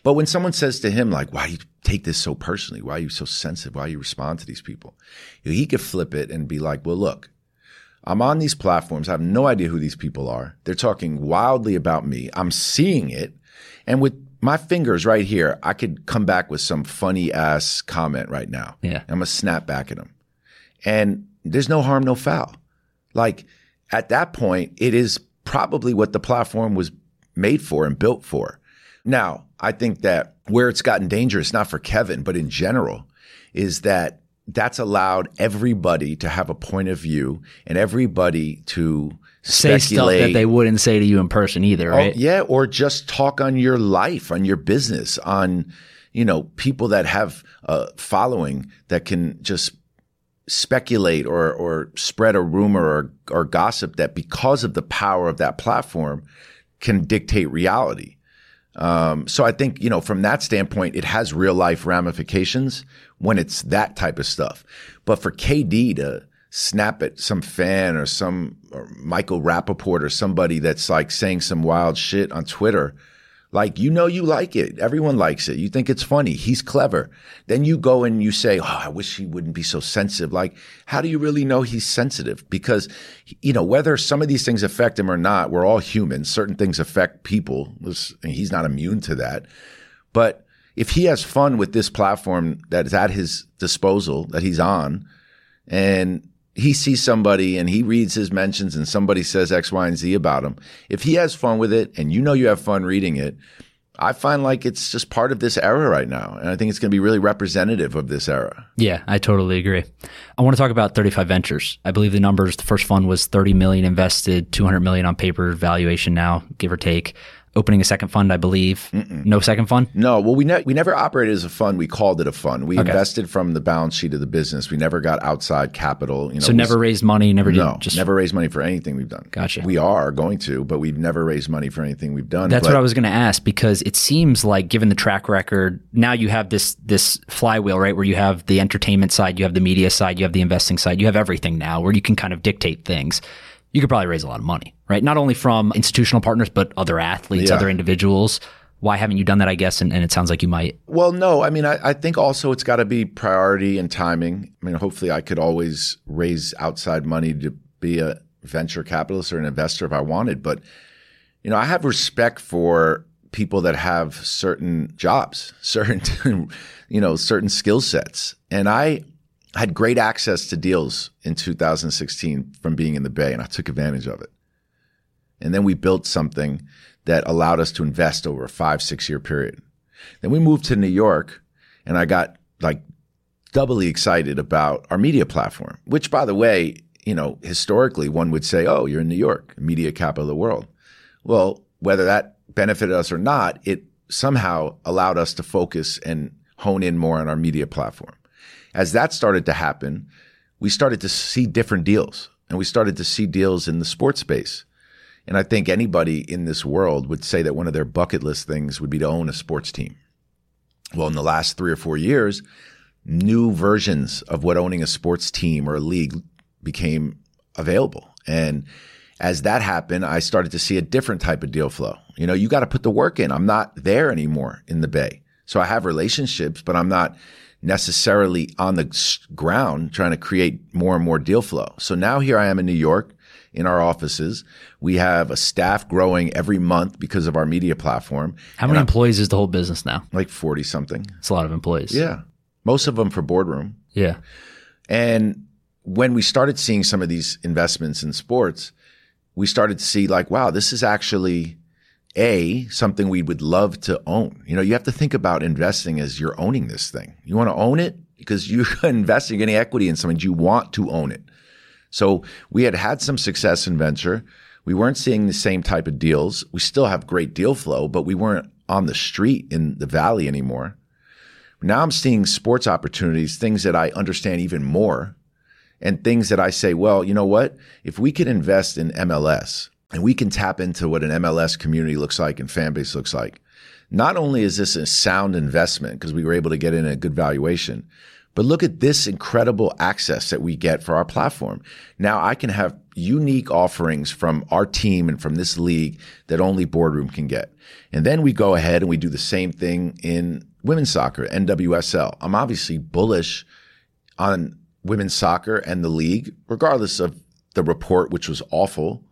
Speaker 4: But when someone says to him, like, why do you take this so personally? Why are you so sensitive? Why do you respond to these people? He could flip it and be like, well, look, I'm on these platforms. I have no idea who these people are. They're talking wildly about me. I'm seeing it. And with my fingers right here, I could come back with some funny ass comment right now.
Speaker 1: Yeah.
Speaker 4: I'm going to snap back at them. And there's no harm, no foul. Like at that point, it is probably what the platform was made for and built for. Now, I think that where it's gotten dangerous, not for Kevin, but in general, is that that's allowed everybody to have a point of view and everybody to
Speaker 1: Say stuff that they wouldn't say to you in person either,
Speaker 4: Oh,
Speaker 1: right?
Speaker 4: yeah, or just talk on your life, on your business, on you know people that have a following that can just speculate or or spread a rumor or or gossip that because of the power of that platform can dictate reality. Um, so I think you know from that standpoint, it has real life ramifications when it's that type of stuff. But for KD to snap at some fan or some or Michael Rapaport or somebody that's like saying some wild shit on Twitter, like you know you like it. Everyone likes it. You think it's funny. He's clever. Then you go and you say, "Oh, I wish he wouldn't be so sensitive." Like, how do you really know he's sensitive? Because you know whether some of these things affect him or not, we're all humans. Certain things affect people. He's not immune to that. But if he has fun with this platform that is at his disposal that he's on, and he sees somebody and he reads his mentions and somebody says X, Y, and Z about him, if he has fun with it and you know you have fun reading it, I find like it's just part of this era right now. And I think it's going to be really representative of this era.
Speaker 1: Yeah, I totally agree. I want to talk about 35 Ventures. I believe the numbers, the first fund was 30 million invested, 200 million on paper valuation now, give or take. Opening a second fund, I believe. No second fund?
Speaker 4: No, well, we ne- we never operated as a fund. We called it a fund. We
Speaker 1: Okay.
Speaker 4: invested from the balance sheet of the business. We never got outside capital. You know,
Speaker 1: So never raised money, never did
Speaker 4: no,
Speaker 1: just
Speaker 4: never raised money for anything we've done.
Speaker 1: Gotcha.
Speaker 4: We are going to, but we've never raised money for anything we've done.
Speaker 1: That's
Speaker 4: But-
Speaker 1: what I was going to ask because it seems like, given the track record, now you have this this flywheel, right? Where you have the entertainment side, you have the media side, you have the investing side, you have everything now, where you can kind of dictate things. You could probably raise a lot of money, right? Not only from institutional partners, but other athletes,
Speaker 4: Yeah.
Speaker 1: other individuals. Why haven't you done that? I guess, and, and it sounds like you might.
Speaker 4: Well, no. I mean, I, I think also it's got to be priority and timing. I mean, hopefully, I could always raise outside money to be a venture capitalist or an investor if I wanted. But you know, I have respect for people that have certain jobs, [LAUGHS] certain you know, certain skill sets, and I had great access to deals in 2016 from being in the Bay, and I took advantage of it. And then we built something that allowed us to invest over a five, six year period. Then we moved to New York and I got like doubly excited about our media platform, which by the way, you know, historically one would say, oh, you're in New York, media capital of the world. Well, whether that benefited us or not, it somehow allowed us to focus and hone in more on our media platform. As that started to happen, we started to see different deals and we started to see deals in the sports space. And I think anybody in this world would say that one of their bucket list things would be to own a sports team. Well, in the last three or four years, new versions of what owning a sports team or a league became available. And as that happened, I started to see a different type of deal flow. You know, you got to put the work in. I'm not there anymore in the Bay. So I have relationships, but I'm not necessarily on the ground trying to create more and more deal flow. So now here I am in New York in our offices. We have a staff growing every month because of our media platform.
Speaker 1: How many employees is the whole business now?
Speaker 4: Like 40 something.
Speaker 1: It's a lot of employees.
Speaker 4: Yeah. Most of them for boardroom.
Speaker 1: Yeah.
Speaker 4: And when we started seeing some of these investments in sports, we started to see like, wow, this is actually a something we would love to own. You know, you have to think about investing as you're owning this thing. You want to own it because [LAUGHS] you're investing any equity in something. You want to own it. So we had had some success in venture. We weren't seeing the same type of deals. We still have great deal flow, but we weren't on the street in the valley anymore. Now I'm seeing sports opportunities, things that I understand even more and things that I say, well, you know what? If we could invest in MLS and we can tap into what an MLS community looks like and fan base looks like, not only is this a sound investment because we were able to get in a good valuation, but look at this incredible access that we get for our platform. Now I can have unique offerings from our team and from this league that only boardroom can get. And then we go ahead and we do the same thing in women's soccer, NWSL. I'm obviously bullish on women's soccer and the league, regardless of the report, which was awful.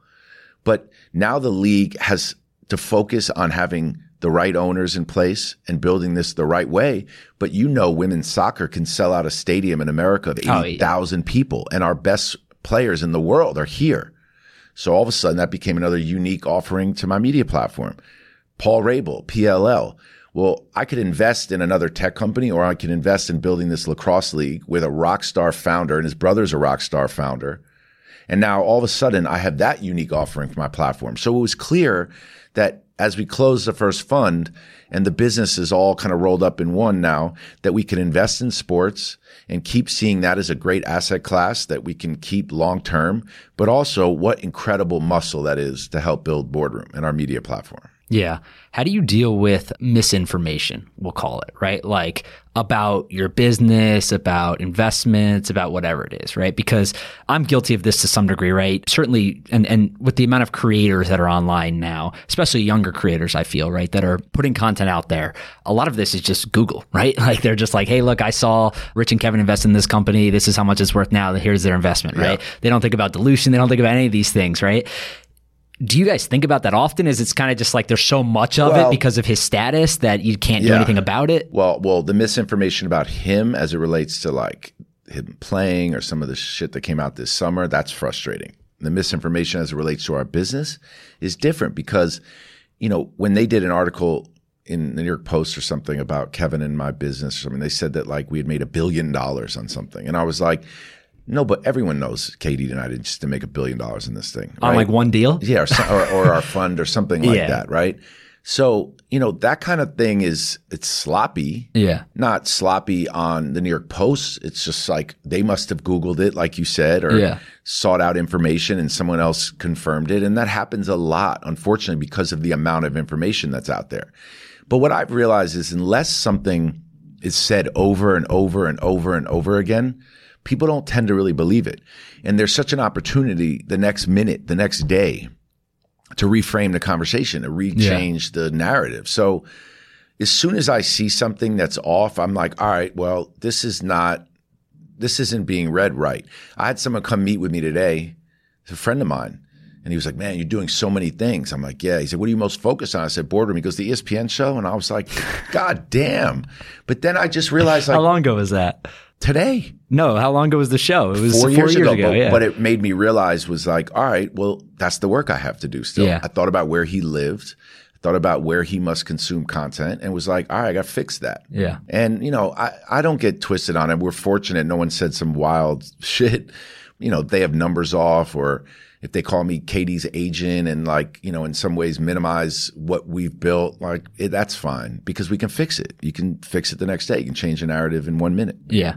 Speaker 4: But now the league has to focus on having the right owners in place and building this the right way. But you know, women's soccer can sell out a stadium in America of 80,000 oh, yeah. people and our best players in the world are here. So all of a sudden that became another unique offering to my media platform. Paul Rabil, PLL. Well, I could invest in another tech company or I could invest in building this lacrosse league with a rock star founder and his brother's a rock star founder. And now all of a sudden I have that unique offering for my platform. So it was clear that as we close the first fund and the business is all kind of rolled up in one now, that we can invest in sports and keep seeing that as a great asset class that we can keep long term, but also what incredible muscle that is to help build Boardroom and our media platform.
Speaker 1: Yeah. How do you deal with misinformation? We'll call it, right? Like about your business, about investments, about whatever it is, right? Because I'm guilty of this to some degree, right? Certainly, and, and with the amount of creators that are online now, especially younger creators, I feel, right, that are putting content out there, a lot of this is just Google, [LAUGHS] right? Like they're just like, hey, look, I saw Rich and Kevin invest in this company. This is how much it's worth now. Here's their investment, right? Yeah. They don't think about dilution. They don't think about any of these things, right? Do you guys think about that often? Is it's kind of just like there's so much of well, it because of his status that you can't yeah. do anything about it?
Speaker 4: Well, well, the misinformation about him as it relates to like him playing or some of the shit that came out this summer, that's frustrating. The misinformation as it relates to our business is different because, you know, when they did an article in the New York Post or something about Kevin and my business or something, they said that like we had made a billion dollars on something. And I was like, no, but everyone knows KD United just to make a billion dollars in this thing.
Speaker 1: Right? On like one deal?
Speaker 4: Yeah, or, or, or our [LAUGHS] fund or something like yeah. that, right? So, you know, that kind of thing is, it's sloppy.
Speaker 1: Yeah.
Speaker 4: Not sloppy on the New York Post. It's just like they must have Googled it, like you said, or yeah. sought out information and someone else confirmed it. And that happens a lot, unfortunately, because of the amount of information that's out there. But what I've realized is unless something is said over and over and over and over again, people don't tend to really believe it. And there's such an opportunity the next minute, the next day to reframe the conversation, to rechange yeah. the narrative. So as soon as I see something that's off, I'm like, all right, well, this is not, this isn't being read right. I had someone come meet with me today. It's a friend of mine. And he was like, man, you're doing so many things. I'm like, yeah. He said, what are you most focused on? I said, boardroom. He goes, the ESPN show. And I was like, [LAUGHS] God damn. But then I just realized like,
Speaker 1: how long ago was that?
Speaker 4: Today,
Speaker 1: No, how long ago was the show? It was
Speaker 4: four, years, ago. but,
Speaker 1: yeah.
Speaker 4: but it made me realize was like, all right, well, that's the work I have to do still.
Speaker 1: Yeah.
Speaker 4: I thought about where he lived, I thought about where he must consume content, and was like, all right, I got to fix that.
Speaker 1: yeah.
Speaker 4: And, you know, I, I don't get twisted on it. We're fortunate no one said some wild [LAUGHS] shit. You know, they have numbers off or if they call me KD's agent and like, you know, in some ways minimize what we've built, like it, that's fine because we can fix it. You can fix it the next day. You can change the narrative in one minute.
Speaker 1: Yeah.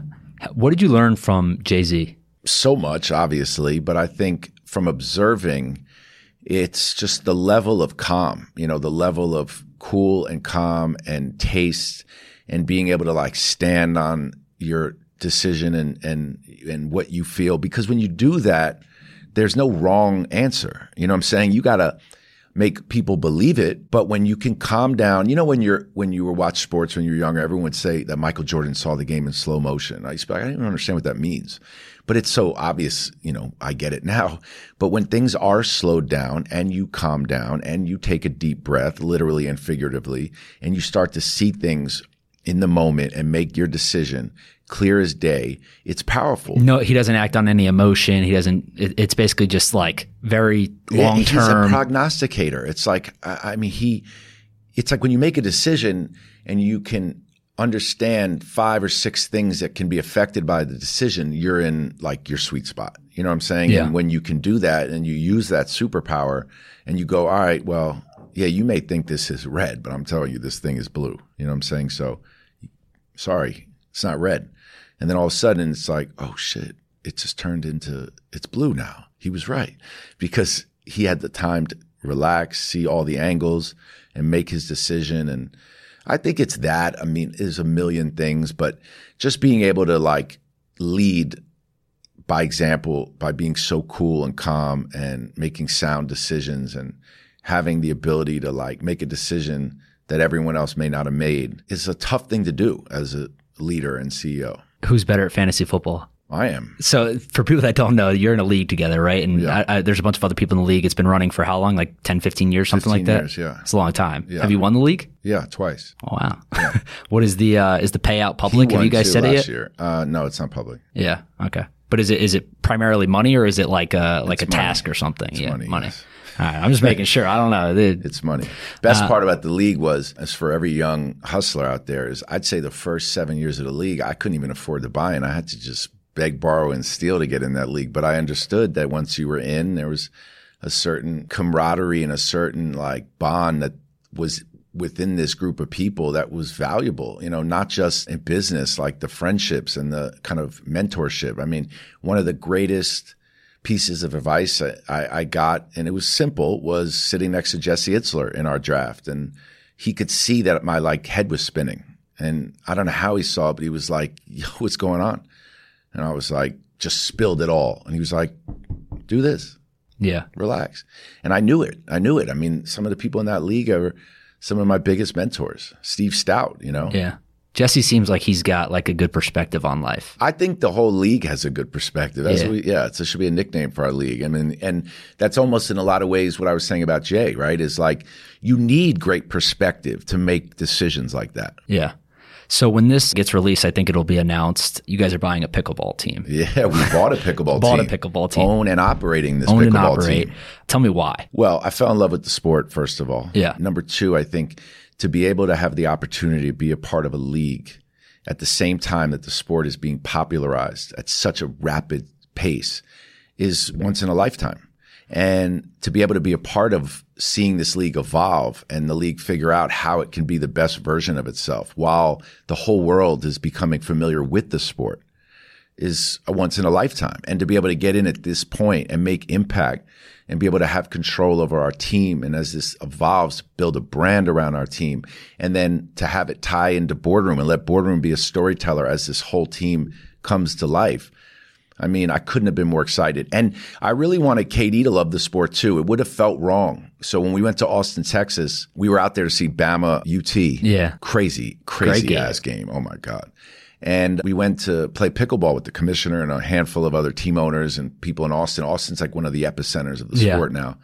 Speaker 1: What did you learn from Jay Z?
Speaker 4: So much, obviously, but I think from observing, it's just the level of calm, you know, the level of cool and calm and taste and being able to like stand on your decision and, and, and what you feel. Because when you do that, there's no wrong answer. You know what I'm saying? You gotta make people believe it. But when you can calm down, you know, when you're, when you were watch sports when you were younger, everyone would say that Michael Jordan saw the game in slow motion. I used to be like, I didn't even understand what that means. But it's so obvious, you know, I get it now. But when things are slowed down and you calm down and you take a deep breath, literally and figuratively, and you start to see things in the moment and make your decision clear as day, it's powerful.
Speaker 1: No, he doesn't act on any emotion. He doesn't. It, it's basically just like very long term.
Speaker 4: He's a prognosticator. It's like, I I mean, he, it's like when you make a decision and you can understand five or six things that can be affected by the decision, you're in like your sweet spot. You know what I'm saying?
Speaker 1: Yeah.
Speaker 4: And when you can do that and you use that superpower and you go, all right, well, yeah, you may think this is red, but I'm telling you, this thing is blue. You know what I'm saying? So sorry, it's not red. And then all of a sudden it's like, oh shit, it just turned into, it's blue now. He was right because he had the time to relax, see all the angles and make his decision. And I think it's that. I mean, there's a million things, but just being able to like lead by example, by being so cool and calm and making sound decisions and having the ability to like make a decision that everyone else may not have made is a tough thing to do as a leader and CEO.
Speaker 1: Who's better at fantasy football?
Speaker 4: I am.
Speaker 1: So, for people that don't know, you're in a league together, right? And
Speaker 4: Yeah.
Speaker 1: I, I, there's a bunch of other people in the league. It's been running for how long? Like 10, 15 years, something like
Speaker 4: 15
Speaker 1: that.
Speaker 4: years, yeah.
Speaker 1: It's a long time.
Speaker 4: Yeah.
Speaker 1: Have you won the league?
Speaker 4: Yeah, twice.
Speaker 1: Oh, wow. [LAUGHS] what is the uh, is the payout public? Have you guys said it yet?
Speaker 4: Uh, no, it's not public.
Speaker 1: Yeah. Okay. But is it is it primarily money or is it like a like
Speaker 4: It's
Speaker 1: a
Speaker 4: money.
Speaker 1: task or something?
Speaker 4: It's
Speaker 1: yeah,
Speaker 4: money, yes.
Speaker 1: Right. I'm just making sure. I don't know. It-
Speaker 4: It's money.
Speaker 1: Uh,
Speaker 4: Best part about the league was, as for every young hustler out there, is I'd say the first seven years of the league, I couldn't even afford to buy and I had to just beg, borrow, and steal to get in that league. But I understood that once you were in, there was a certain camaraderie and a certain like bond that was within this group of people that was valuable, you know, not just in business, like the friendships and the kind of mentorship. I mean, one of the greatest pieces of advice I, I, I got, and it was simple, was sitting next to Jesse Itzler in our draft. And he could see that my like head was spinning. And I don't know how he saw it, but he was like, Yo, what's going on? And I was like, just spilled it all. And he was like, do this
Speaker 1: yeah.
Speaker 4: relax. And I knew it. I knew it. I mean, some of the people in that league are some of my biggest mentors. Steve Stoute, you know.
Speaker 1: Yeah. Jesse seems like he's got like a good perspective on life.
Speaker 4: I think the whole league has a good perspective. That's
Speaker 1: Yeah.
Speaker 4: we, yeah it should be a nickname for our league. I mean, and that's almost in a lot of ways what I was saying about Jay, right? Is like you need great perspective to make decisions like that.
Speaker 1: Yeah. So when this gets released, I think it'll be announced you guys are buying a pickleball team. [LAUGHS]
Speaker 4: Yeah, we bought a pickleball [LAUGHS]
Speaker 1: Bought a
Speaker 4: team.
Speaker 1: pickleball team.
Speaker 4: Own and operating this
Speaker 1: Own
Speaker 4: pickleball
Speaker 1: operate.
Speaker 4: team.
Speaker 1: Tell me why.
Speaker 4: Well, I fell in love with the sport, first of all.
Speaker 1: Yeah.
Speaker 4: Number two, I think to be able to have the opportunity to be a part of a league at the same time that the sport is being popularized at such a rapid pace is once in a lifetime. And to be able to be a part of seeing this league evolve and the league figure out how it can be the best version of itself while the whole world is becoming familiar with the sport is a once in a lifetime. And to be able to get in at this point and make impact and be able to have control over our team and as this evolves, build a brand around our team and then to have it tie into boardroom and let boardroom be a storyteller as this whole team comes to life. I mean, I couldn't have been more excited. And I really wanted KD to love the sport too. It would have felt wrong. So when we went to Austin, Texas, we were out there to see Bama UT.
Speaker 1: Yeah.
Speaker 4: Crazy, crazy
Speaker 1: game.
Speaker 4: ass game. Oh my God. And we went to play pickleball with the commissioner and a handful of other team owners and people in Austin. Austin's like one of the epicenters of the
Speaker 1: Yeah.
Speaker 4: sport now.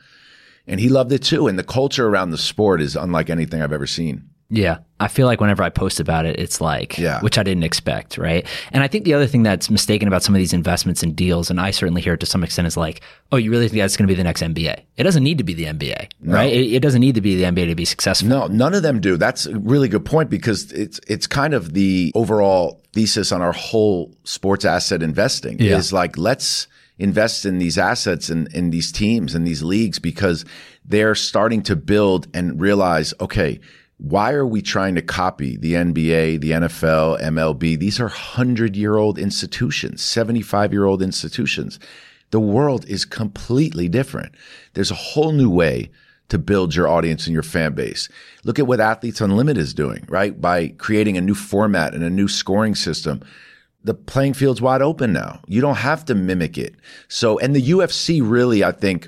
Speaker 4: And he loved it too. And the culture around the sport is unlike anything I've ever seen.
Speaker 1: Yeah. I feel like whenever I post about it, it's like,
Speaker 4: Yeah.
Speaker 1: which I didn't expect, right? And I think the other thing that's mistaken about some of these investments and deals, and I certainly hear it to some extent, is like, oh, you really think that's going to be the next NBA? It doesn't need to be the NBA, right? It, it doesn't need to be the NBA to be successful.
Speaker 4: No, none of them do. That's a really good point because it's it's kind of the overall thesis on our whole sports asset investing
Speaker 1: Yeah.
Speaker 4: is like let's invest in these assets and in these teams and these leagues because they're starting to build and realize, okay, why are we trying to copy the NBA, the NFL, MLB? These are 100 year old institutions, 75 year old institutions. The world is completely different. There's a whole new way to build your audience and your fan base. Look at what Athletes Unlimited is doing, right? By creating a new format and a new scoring system. The playing field's wide open now. You don't have to mimic it. So, and the UFC really, I think,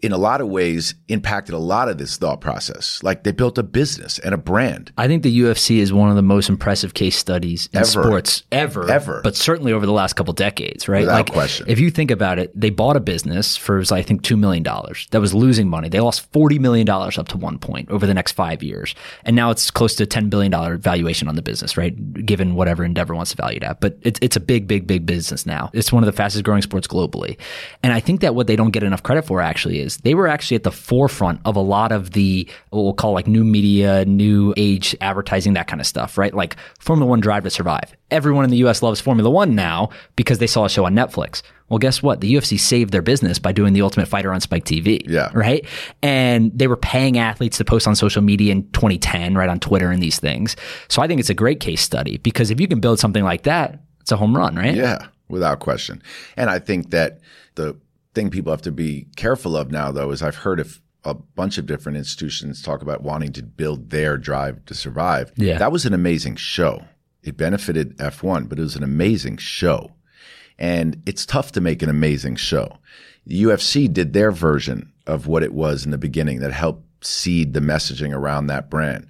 Speaker 4: in a lot of ways impacted a lot of this thought process. Like they built a business and a brand.
Speaker 1: I think the UFC is one of the most impressive case studies in
Speaker 4: Ever.
Speaker 1: sports ever,
Speaker 4: Ever.
Speaker 1: but certainly over the last couple decades, right?
Speaker 4: Without
Speaker 1: like,
Speaker 4: question.
Speaker 1: If you think about it, they bought a business for I think two million dollars that was losing money. They lost forty million dollars up to one point over the next five years, and now it's close to ten billion dollar valuation on the business, right? Given whatever Endeavor wants to value it at, but it's it's a big, big, big business now. It's one of the fastest growing sports globally, and I think that what they don't get enough credit for actually is they were actually at the forefront of a lot of the what we'll call like new media, new age advertising, that kind of stuff, right? Like Formula One Drive to Survive. Everyone in the US loves Formula One now because they saw a show on Netflix. Well, guess what? The UFC saved their business by doing the Ultimate Fighter on Spike TV.
Speaker 4: Yeah.
Speaker 1: Right. And they were paying athletes to post on social media in 2010, right? On Twitter and these things. So I think it's a great case study because if you can build something like that, it's a home run, right?
Speaker 4: Yeah, without question. And I think that the thing people have to be careful of now, though, is I've heard of a bunch of different institutions talk about wanting to build their drive to survive.
Speaker 1: Yeah.
Speaker 4: That was an amazing show. It benefited F1, but it was an amazing show. And it's tough to make an amazing show. The UFC did their version of what it was in the beginning that helped seed the messaging around that brand.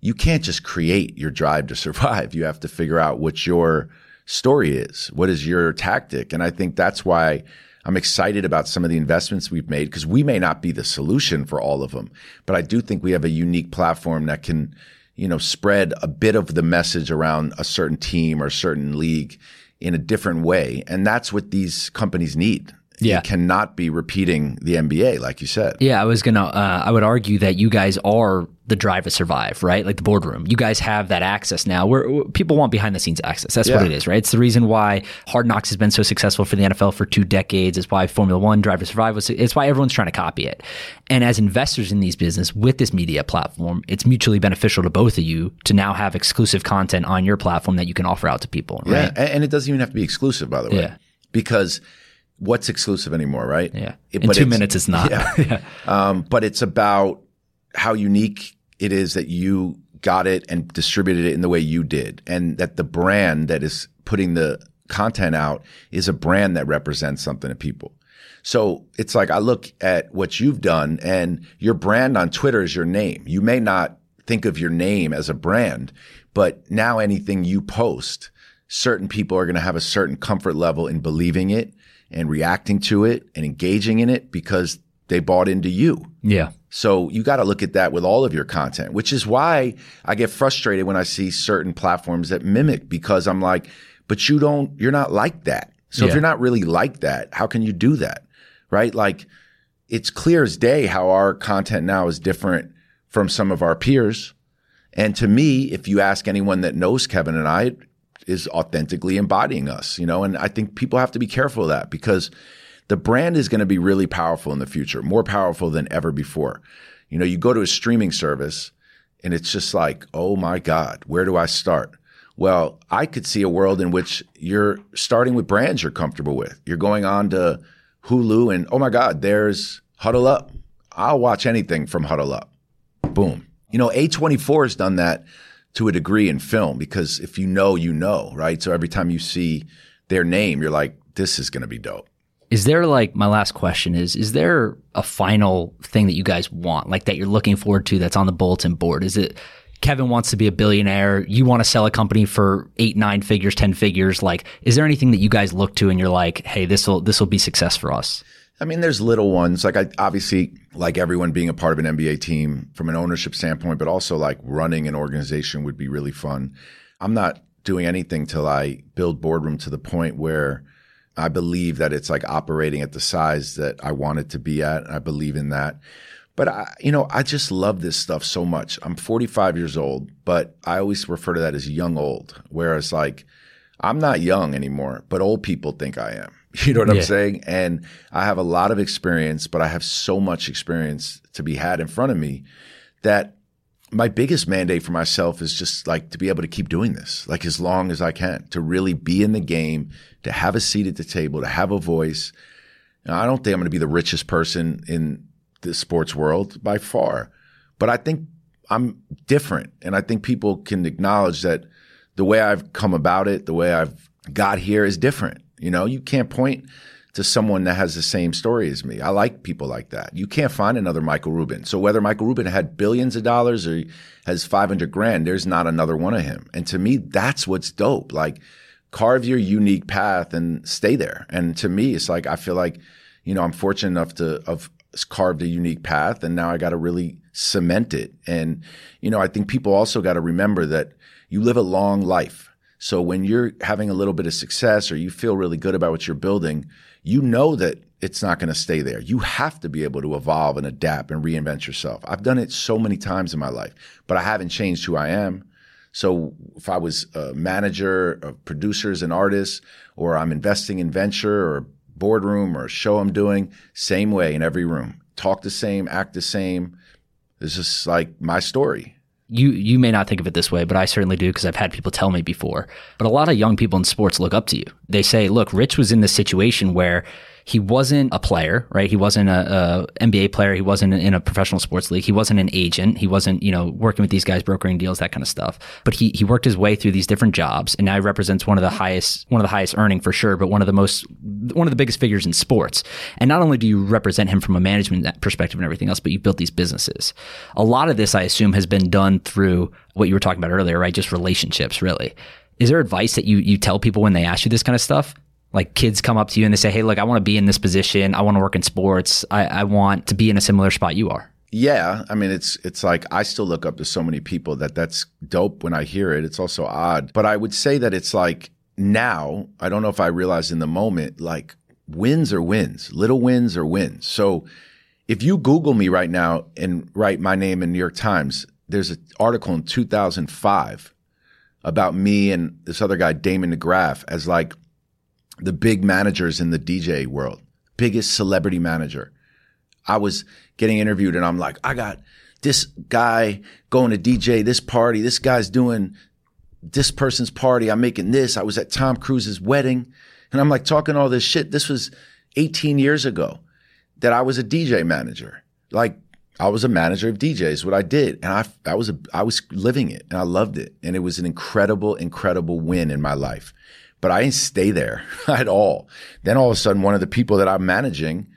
Speaker 4: You can't just create your drive to survive. [LAUGHS] You have to figure out what your story is. What is your tactic? And I think that's why I'm excited about some of the investments we've made because we may not be the solution for all of them, but I do think we have a unique platform that can, you know, spread a bit of the message around a certain team or a certain league in a different way. And that's what these companies need.
Speaker 1: Yeah.
Speaker 4: It cannot be repeating the NBA, like you said.
Speaker 1: Yeah, I was gonna. Uh, I would argue that you guys are the drive to survive, right? Like the boardroom. You guys have that access now. Where people want behind the scenes access. That's what it is, right? It's the reason why Hard Knocks has been so successful for the NFL for two decades. It's why Formula One Drive to Survive was. It's why everyone's trying to copy it. And as investors in these business with this media platform, it's mutually beneficial to both of you to now have exclusive content on your platform that you can offer out to people, right?
Speaker 4: And, and it doesn't even have to be exclusive, by the way.
Speaker 1: Yeah.
Speaker 4: Because what's exclusive anymore, right?
Speaker 1: Yeah.
Speaker 4: It-
Speaker 1: In
Speaker 4: but
Speaker 1: two minutes, it's not. [LAUGHS] [LAUGHS]
Speaker 4: Yeah. um, but it's about how unique it is that you got it and distributed it in the way you did. And that the brand that is putting the content out is a brand that represents something to people. So it's like I look at what you've done and your brand on Twitter is your name. You may not think of your name as a brand, but now anything you post, certain people are going to have a certain comfort level in believing it and reacting to it and engaging in it because they bought into you.
Speaker 1: yeah.
Speaker 4: So you got to look at that with all of your content, which is why I get frustrated when I see certain platforms that mimic because I'm like, but you don't, you're not like that. So
Speaker 1: Yeah.
Speaker 4: if you're not really like that, how can you do that? Right? Like it's clear as day how our content now is different from some of our peers. And to me, if you ask anyone that knows Kevin and I, is authentically embodying us, you know, and I think people have to be careful of that because the brand is going to be really powerful in the future, more powerful than ever before. You know, you go to a streaming service and it's just like, oh my God, where do I start? Well, I could see a world in which you're starting with brands you're comfortable with. You're going on to Hulu and oh my God, there's Huddle Up. I'll watch anything from Huddle Up. Boom. You know, A24 has done that to a degree in film because if you know, you know, right? So every time you see their name, you're like, this is going to be dope.
Speaker 1: Is there like my last question is is there a final thing that you guys want like that you're looking forward to that's on the bulletin board? Is it Kevin wants to be a billionaire, you want to sell a company for 8 9 figures, 10 figures like is there anything that you guys look to and you're like, "Hey, this will this will be success for us?"
Speaker 4: I mean, there's little ones. Like, I obviously like everyone being a part of an NBA team from an ownership standpoint, but also like running an organization would be really fun. I'm not doing anything till I build boardroom to the point where I believe that it's like operating at the size that I want it to be at. I believe in that. But I, you know, I just love this stuff so much. I'm 45 years old, but I always refer to that as young old. Whereas like, I'm not young anymore, but old people think I am. [LAUGHS] You know what yeah. I'm saying? And I have a lot of experience, but I have so much experience to be had in front of me that my biggest mandate for myself is just like to be able to keep doing this, like as long as I can, to really be in the game, to have a seat at the table, to have a voice. Now, I don't think I'm going to be the richest person in the sports world by far, but I think I'm different. And I think people can acknowledge that the way I've come about it, the way I've got here is different. You know, you can't point to someone that has the same story as me. I like people like that. You can't find another Michael Rubin. So whether Michael Rubin had billions of dollars or has 500 grand, there's not another one of him. And to me, that's what's dope. Like carve your unique path and stay there. And to me, it's like, I feel like, you know, I'm fortunate enough to have carved a unique path and now I got to really cement it. And, you know, I think people also got to remember that you live a long life so when you're having a little bit of success or you feel really good about what you're building, you know that it's not going to stay there. You have to be able to evolve and adapt and reinvent yourself. I've done it so many times in my life, but I haven't changed who I am. So if I was a manager of producers and artists, or I'm investing in venture or boardroom or show I'm doing, same way in every room. Talk the same, act the same. It's just like my story
Speaker 1: you you may not think of it this way, but I certainly do because I've had people tell me before. But a lot of young people in sports look up to you. They say, "Look, Rich was in this situation where he wasn't a player, right? He wasn't a, a, NBA player. He wasn't in a professional sports league. He wasn't an agent. He wasn't, you know, working with these guys, brokering deals, that kind of stuff. But he he worked his way through these different jobs, and now he represents one of the highest, one of the highest earning for sure, but one of the most, one of the biggest figures in sports. And not only do you represent him from a management perspective and everything else, but you built these businesses. A lot of this, I assume, has been done through what you were talking about earlier, right? Just relationships, really. Is there advice that you you tell people when they ask you this kind of stuff? Like kids come up to you and they say, Hey, look, I want to be in this position. I want to work in sports. I, I want to be in a similar spot you are.
Speaker 4: Yeah, I mean it's it's like I still look up to so many people that that's dope when I hear it. It's also odd, but I would say that it's like now, I don't know if I realized in the moment like wins are wins, little wins are wins. So if you Google me right now and write my name in New York Times, there's an article in 2005 about me and this other guy Damon DeGraff as like the big managers in the DJ world, biggest celebrity manager. I was getting interviewed and I'm like, I got this guy going to DJ this party. This guy's doing this person's party. I'm making this. I was at Tom Cruise's wedding and I'm like talking all this shit. This was 18 years ago that I was a DJ manager. Like I was a manager of DJs, what I did. And I, I was, a, I was living it and I loved it. And it was an incredible, incredible win in my life but I didn't stay there [LAUGHS] at all. Then all of a sudden, one of the people that I'm managing,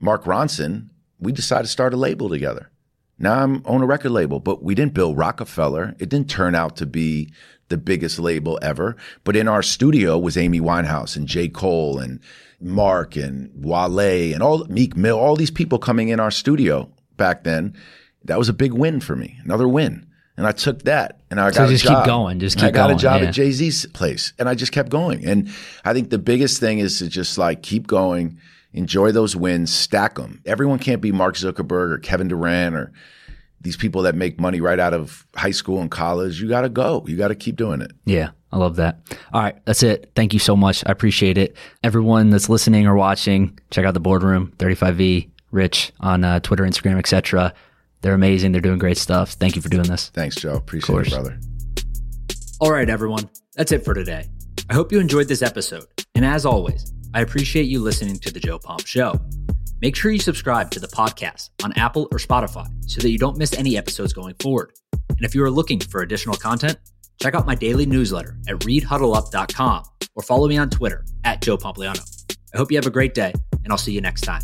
Speaker 4: Mark Ronson, we decided to start a label together. Now I'm on a record label, but we didn't build Roc-A-Fella. It didn't turn out to be the biggest label ever. But in our studio was Amy Winehouse and J. Cole and Mark and Wale and all Meek Mill, all these people coming in our studio back then. That was a big win for me. Another win. And I took that and I
Speaker 1: so
Speaker 4: got
Speaker 1: just
Speaker 4: a job.
Speaker 1: keep going. Just keep going.
Speaker 4: I got
Speaker 1: going.
Speaker 4: a job
Speaker 1: yeah.
Speaker 4: at Jay Z's place and I just kept going. And I think the biggest thing is to just like keep going, enjoy those wins, stack them. Everyone can't be Mark Zuckerberg or Kevin Durant or these people that make money right out of high school and college. You got to go. You got to keep doing it.
Speaker 1: Yeah. I love that. All right, that's it. Thank you so much. I appreciate it. Everyone that's listening or watching, check out the boardroom 35V, Rich on uh, Twitter, Instagram, etc. They're amazing. They're doing great stuff. Thank you for doing this.
Speaker 4: Thanks, Joe. Appreciate it, brother.
Speaker 5: All right, everyone. That's it for today. I hope you enjoyed this episode. And as always, I appreciate you listening to The Joe Pomp Show. Make sure you subscribe to the podcast on Apple or Spotify so that you don't miss any episodes going forward. And if you are looking for additional content, check out my daily newsletter at readhuddleup.com or follow me on Twitter at Joe Pompliano. I hope you have a great day, and I'll see you next time.